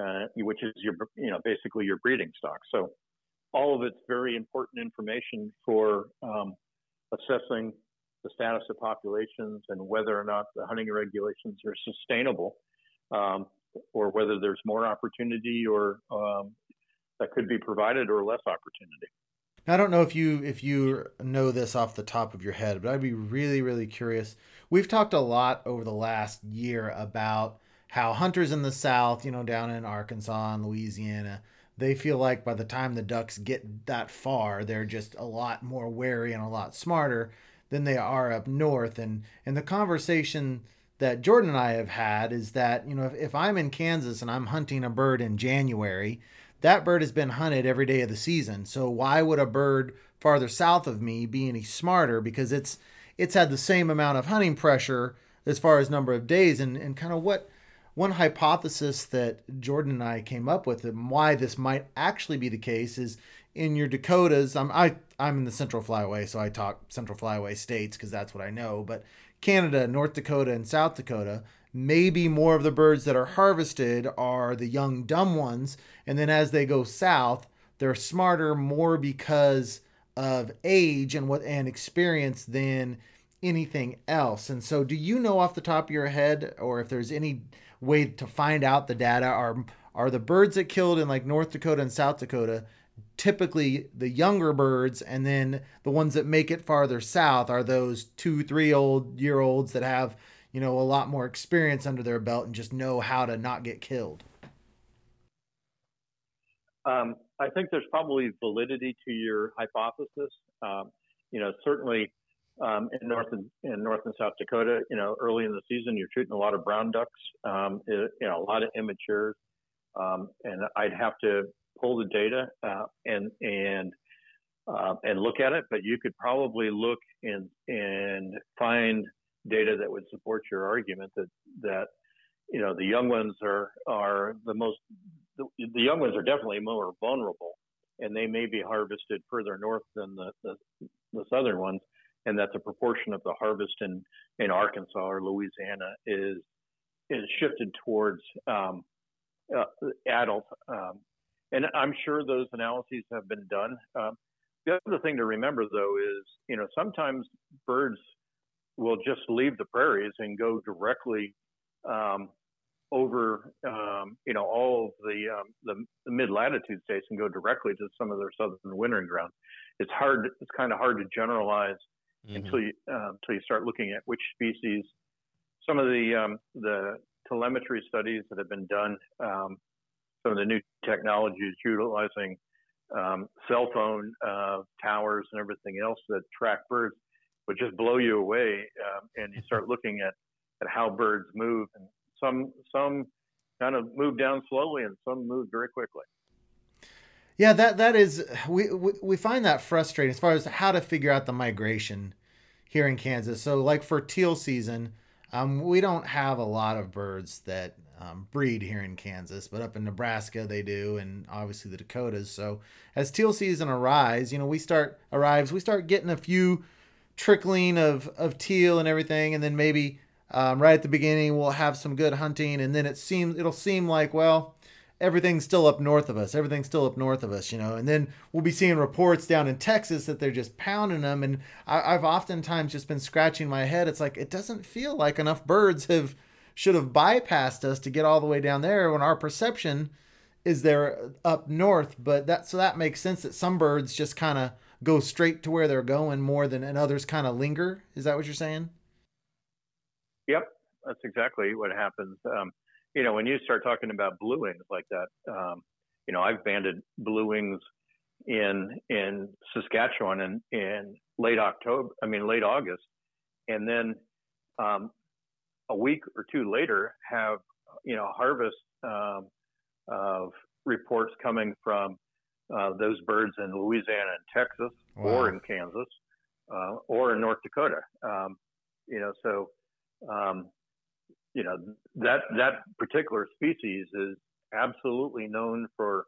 uh, which is your, you know, basically your breeding stock. So all of it's very important information for um, assessing the status of populations and whether or not the hunting regulations are sustainable, um, or whether there's more opportunity or um, that could be provided or less opportunity. Now, I don't know if you if you know this off the top of your head, but I'd be really really curious. We've talked a lot over the last year about how hunters in the South, you know, down in Arkansas and Louisiana, they feel like by the time the ducks get that far, they're just a lot more wary and a lot smarter than they are up north. And and the conversation that Jordan and I have had is that, you know, if, if I'm in Kansas and I'm hunting a bird in January, that bird has been hunted every day of the season. So why would a bird farther south of me be any smarter? Because it's it's had the same amount of hunting pressure as far as number of days and, and kind of what one hypothesis that Jordan and I came up with and why this might actually be the case is in your Dakotas. I'm I I'm in the Central Flyway, so I talk Central Flyway states because that's what I know. But Canada, North Dakota, and South Dakota, maybe more of the birds that are harvested are the young dumb ones, and then as they go south, they're smarter more because of age and what and experience than anything else. And so, do you know off the top of your head, or if there's any way to find out the data, are are the birds that killed in like North Dakota and South Dakota typically the younger birds, and then the ones that make it farther south are those two, three old year olds that have you know a lot more experience under their belt and just know how to not get killed. Um, I think there's probably validity to your hypothesis. Um, you know, certainly um, in North and in North and South Dakota, you know, early in the season, you're shooting a lot of brown ducks, um, you know, a lot of immatures, um, and I'd have to pull the data uh, and and uh, and look at it. But you could probably look and and find data that would support your argument that that you know the young ones are are the most the, the young ones are definitely more vulnerable and they may be harvested further north than the, the, the southern ones and that the proportion of the harvest in, in Arkansas or Louisiana is is shifted towards um, uh. Um, and I'm sure those analyses have been done. Um, the other thing to remember, though, is you know sometimes birds will just leave the prairies and go directly um, over um, you know all of the, um, the, the mid latitude states and go directly to some of their southern wintering ground. It's hard. It's kind of hard to generalize Mhm. until you uh, until you start looking at which species. Some of the um, the telemetry studies that have been done, um, some of the new technologies utilizing um, cell phone uh, towers and everything else that track birds would just blow you away. Um, and you start looking at at how birds move, and some some kind of move down slowly, and some move very quickly. Yeah, that that is we, we we find that frustrating as far as how to figure out the migration here in Kansas. So like for teal season, um, we don't have a lot of birds that um, breed here in Kansas, but up in Nebraska they do, and obviously the Dakotas. So as teal season arrives, you know we start arrives, we start getting a few trickling of of teal and everything, and then maybe um, right at the beginning we'll have some good hunting, and then it seems it'll seem like well everything's still up north of us. Everything's still up north of us, you know. And then we'll be seeing reports down in Texas that they're just pounding them. And I, I've oftentimes just been scratching my head. It's like it doesn't feel like enough birds have should have bypassed us to get all the way down there when our perception is they're up north. But that so that makes sense that some birds just kind of go straight to where they're going more than and others kind of linger. Is that what you're saying? Yep, that's exactly what happens. Um, you know, when you start talking about blue wings like that, um, you know, I've banded blue wings in in Saskatchewan in, in late October, I mean late August, and then um, a week or two later have you know harvest um, of reports coming from uh, those birds in Louisiana and Texas, wow. or in Kansas, uh, or in North Dakota. Um, you know, so um, you know that that particular species is absolutely known for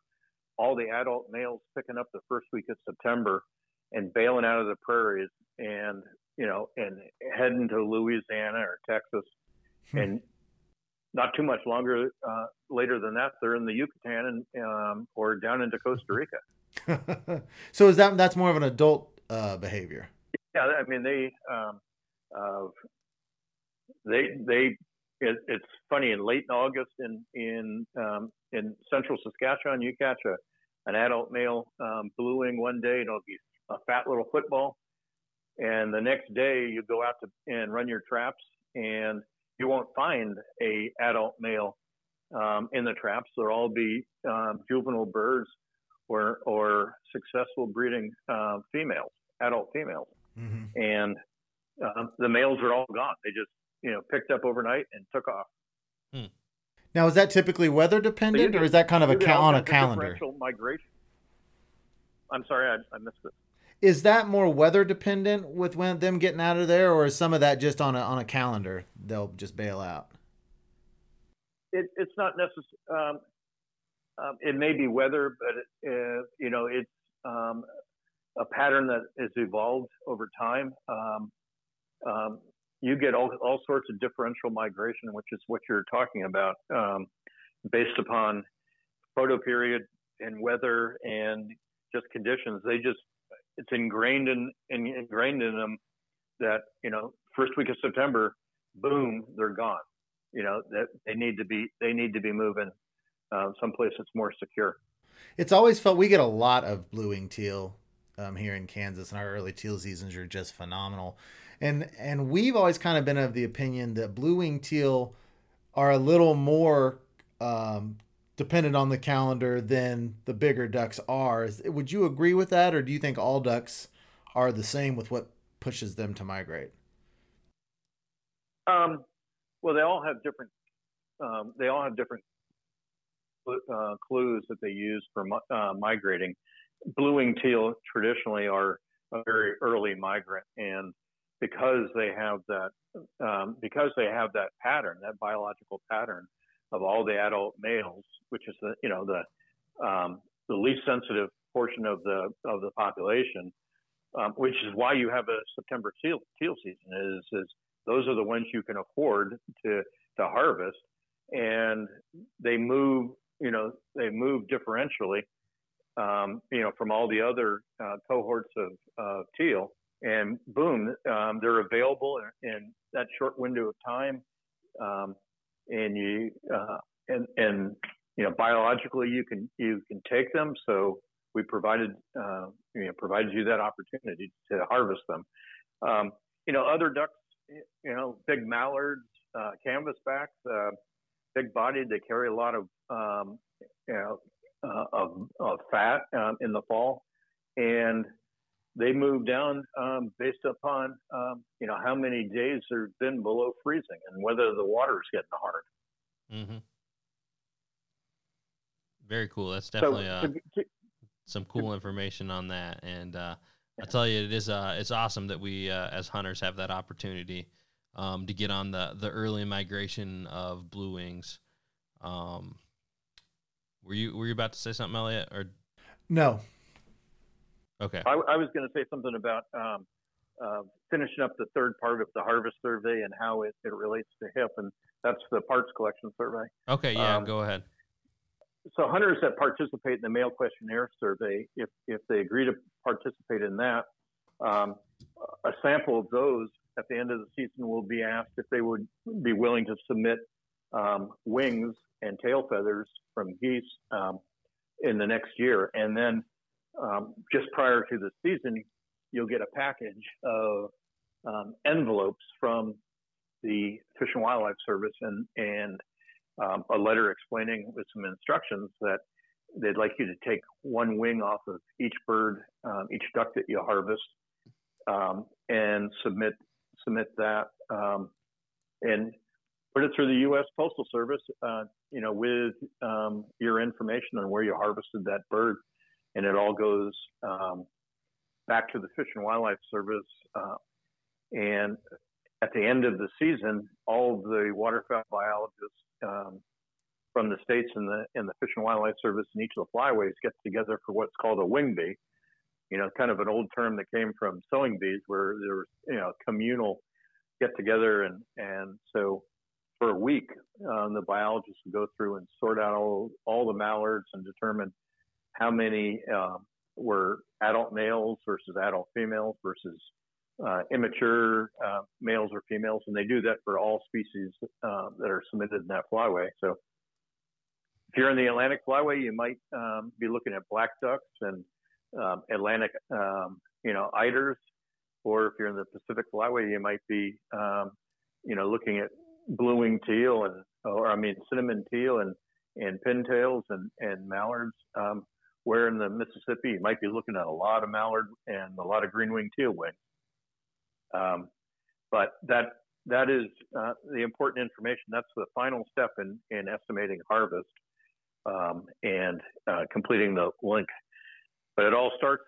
all the adult males picking up the first week of September and bailing out of the prairies and you know and heading to Louisiana or Texas hmm. and not too much longer uh, later than that they're in the Yucatan and um, or down into Costa Rica. so is that that's more of an adult uh, behavior? Yeah, I mean they um, uh, they they it, it's funny in late August in in um, in central Saskatchewan you catch a an adult male um, blue wing one day, and it'll be a fat little football. And the next day you go out to and run your traps and you won't find a adult male um, in the traps. They'll all be um, juvenile birds or, or successful breeding uh, females, adult females. Mm-hmm. And um, the males are all gone. They just, you know, picked up overnight and took off. Hmm. Now, is that typically weather dependent, or is that kind of a ca- on a calendar? Migration. I'm sorry, I, I, missed it. Is that more weather dependent with when them getting out of there, or is some of that just on a on a calendar? They'll just bail out. It, it's not necessary. Um, um, it may be weather, but it, uh, you know, it's um, a pattern that has evolved over time. You get all, all sorts of differential migration, which is what you're talking about, um, based upon photoperiod and weather and just conditions. They just it's ingrained in, in ingrained in them that you know first week of September, boom, they're gone. You know that they need to be they need to be moving uh, someplace that's more secure. It's always felt we get a lot of blue wing teal um, here in Kansas, and our early teal seasons are just phenomenal and and we've always kind of been of the opinion that blue wing teal are a little more um, dependent on the calendar than the bigger ducks are. Would you agree with that, or do you think all ducks are the same with what pushes them to migrate? Um, well, they all have different. Um, they all have different uh, clues that they use for uh, migrating. Blue wing teal traditionally are a very early migrant, and because they have that um, because they have that pattern, that biological pattern of all the adult males, which is the you know the um, the least sensitive portion of the of the population, um, which is why you have a September teal, teal season. Is is those are the ones you can afford to to harvest, and they move you know they move differentially, um, you know from all the other uh, cohorts of uh, teal and boom, um, they're available in, in, that short window of time. Um, and you uh, and and you know biologically you can you can take them. So we provided uh, you know provided you that opportunity to harvest them. Um, you know other ducks, you know big mallards, uh, canvasbacks, uh, big bodied. They carry a lot of um, you know uh, of, of fat um, in the fall, and they move down um, based upon um, you know how many days they've been below freezing and whether the water is getting hard. Mm-hmm. Very cool. That's definitely so, uh, to, to, some cool information on that. And uh, I tell you, it is uh, it's awesome that we uh, as hunters have that opportunity um, to get on the the early migration of blue wings. Um, were you were you about to say something, Elliot? Or no? Okay. I, I was going to say something about um, uh, finishing up the third part of the harvest survey and how it, it relates to HIP, and that's the parts collection survey. Okay, yeah, um, go ahead. So hunters that participate in the mail questionnaire survey, if if they agree to participate in that, um, a sample of those at the end of the season will be asked if they would be willing to submit um, wings and tail feathers from geese um, in the next year, and then um, just prior to the season, you'll get a package of um, envelopes from the Fish and Wildlife Service and and um, a letter explaining with some instructions that they'd like you to take one wing off of each bird, um, each duck that you harvest, um, and submit submit that um, and put it through the U.S. Postal Service. Uh, you know, with um, your information on where you harvested that bird, and it all goes um, back to the Fish and Wildlife Service. Uh, and at the end of the season, all of the waterfowl biologists um, from the states and the and the Fish and Wildlife Service and each of the flyways get together for what's called a wing bee. You know, kind of an old term that came from sewing bees, where there was you know communal get together and and so for a week um, the biologists would go through and sort out all all the mallards and determine how many um, were adult males versus adult females versus uh, immature uh, males or females, and they do that for all species uh, that are submitted in that flyway. So, if you're in the Atlantic flyway, you might um, be looking at black ducks and um, Atlantic, um, you know, eiders, or if you're in the Pacific flyway, you might be, um, you know, looking at blue-winged teal and, or I mean, cinnamon teal and and pintails and and mallards. Where in the Mississippi, you might be looking at a lot of mallard and a lot of green-winged teal wings. Um, but that that is uh, the important information. That's the final step in, in estimating harvest um, and uh, completing the link. But it all starts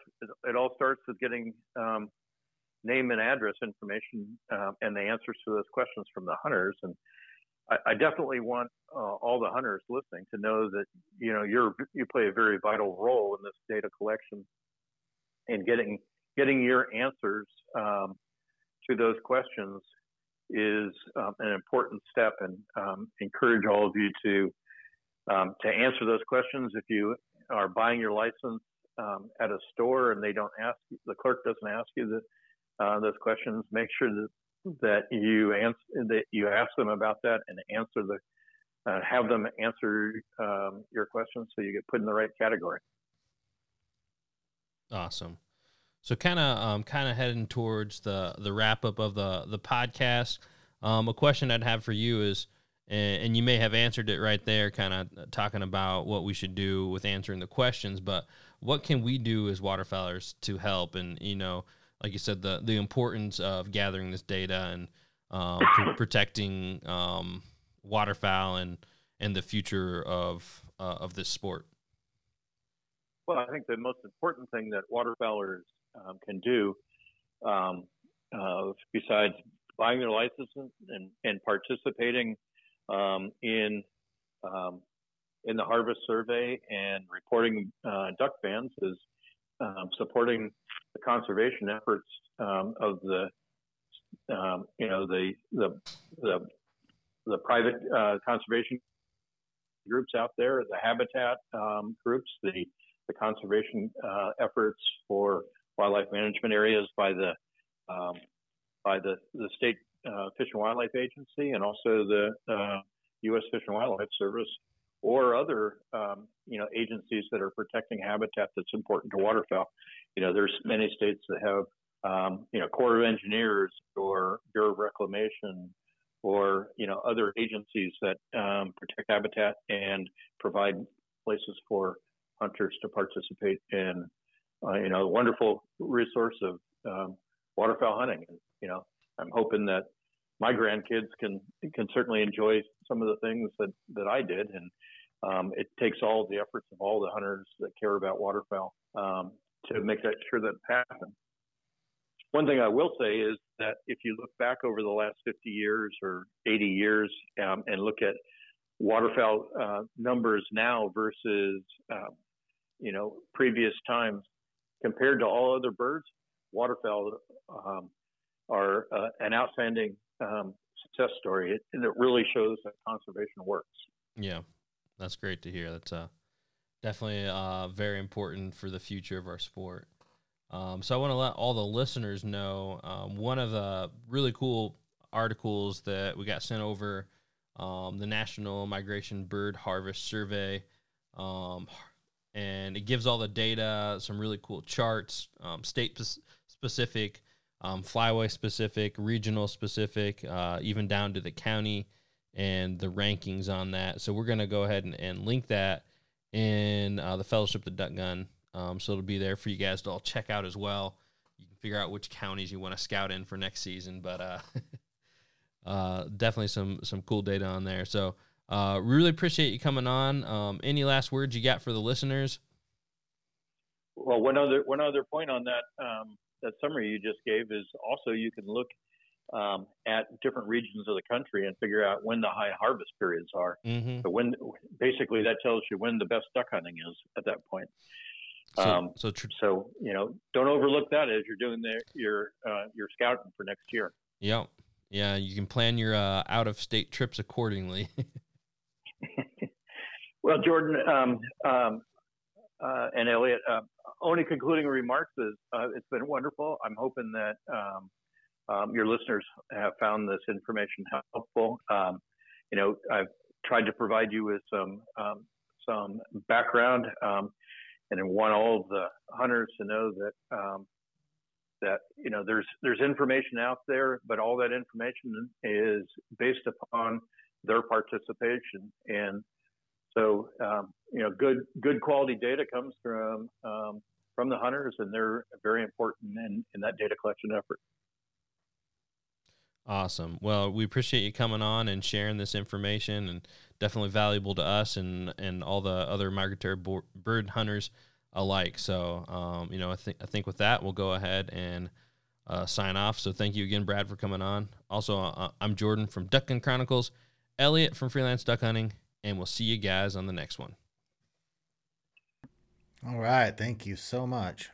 it all starts with getting um, name and address information uh, and the answers to those questions from the hunters. And I, I definitely want uh, all the hunters listening to know that you know you're you play a very vital role in this data collection and getting getting your answers um, to those questions is um, an important step. And um, encourage all of you to um, to answer those questions. If you are buying your license um, at a store and they don't ask the clerk doesn't ask you the, uh, those questions make sure that that you answer that you ask them about that and answer the uh, have them answer um, your questions so you get put in the right category awesome so kind of um, kind of heading towards the the wrap up of the the podcast. Um, a question I'd have for you is, and, and you may have answered it right there, kind of talking about what we should do with answering the questions. But what can we do as waterfowlers to help? And you know, like you said, the the importance of gathering this data and um, pr- protecting um, waterfowl and and the future of uh, of this sport. Well, I think the most important thing that waterfowlers um, can do um, uh, besides buying their license and, and participating um, in um, in the harvest survey and reporting uh, duck bands is um, supporting the conservation efforts um, of the you know the the the, the private uh, conservation groups out there, the habitat groups, the the conservation uh, efforts for wildlife management areas by the um, by the the state uh, Fish and Wildlife Agency and also the uh, U.S. Fish and Wildlife Service or other um, you know agencies that are protecting habitat that's important to waterfowl. You know, there's many states that have um, you know Corps of Engineers or Bureau of Reclamation or you know other agencies that um, protect habitat and provide places for hunters to participate in uh, you know, a wonderful resource of um, waterfowl hunting. And, you know, I'm hoping that my grandkids can can certainly enjoy some of the things that that I did, and um, it takes all the efforts of all the hunters that care about waterfowl um, to make that sure that happens. One thing I will say is that if you look back over the last 50 years or 80 years um, and look at waterfowl uh, numbers now versus uh, you know previous times, compared to all other birds, waterfowl um, are uh, an outstanding um, success story, it, and it really shows that conservation works. Yeah, that's great to hear. That's uh, definitely uh, very important for the future of our sport. Um, so I want to let all the listeners know um, one of the really cool articles that we got sent over um, the National Migration Bird Harvest Survey. Um, and it gives all the data, some really cool charts, um, state specific, um, flyway specific, regional specific, uh, even down to the county and the rankings on that. So we're going to go ahead and, and, link that in uh, the Fellowship of the Duck Gun. Um, so it'll be there for you guys to all check out as well. You can figure out which counties you want to scout in for next season, but uh, uh, definitely some some cool data on there. So uh, really appreciate you coming on. Um, any last words you got for the listeners? Well, one other one other point on that um, that summary you just gave is also you can look um, at different regions of the country and figure out when the high harvest periods are. Mm-hmm. So when basically that tells you when the best duck hunting is at that point. So, um, so, tr- so you know, don't overlook that as you're doing the, your uh, your scouting for next year. Yep. Yeah, you can plan your uh, out of state trips accordingly. well, Jordan um, um, uh, and Elliot, uh, only concluding remarks is uh, it's been wonderful. I'm hoping that um, um, your listeners have found this information helpful. Um, you know, I've tried to provide you with some um, some background, um, and I want all of the hunters to know that um, that you know there's there's information out there, but all that information is based upon their participation, and so um, you know good good quality data comes from from the hunters, and they're very important in, in that data collection effort. Awesome. Well, we appreciate you coming on and sharing this information, and definitely valuable to us and and all the other migratory bird hunters alike. So, um, you know, I think I think with that, we'll go ahead and uh, sign off. So, thank you again, Brad, for coming on. Also, uh, I'm Jordan from Duck Gun Chronicles, Elliot from Freelance Duck Hunting, and we'll see you guys on the next one. All right. Thank you so much.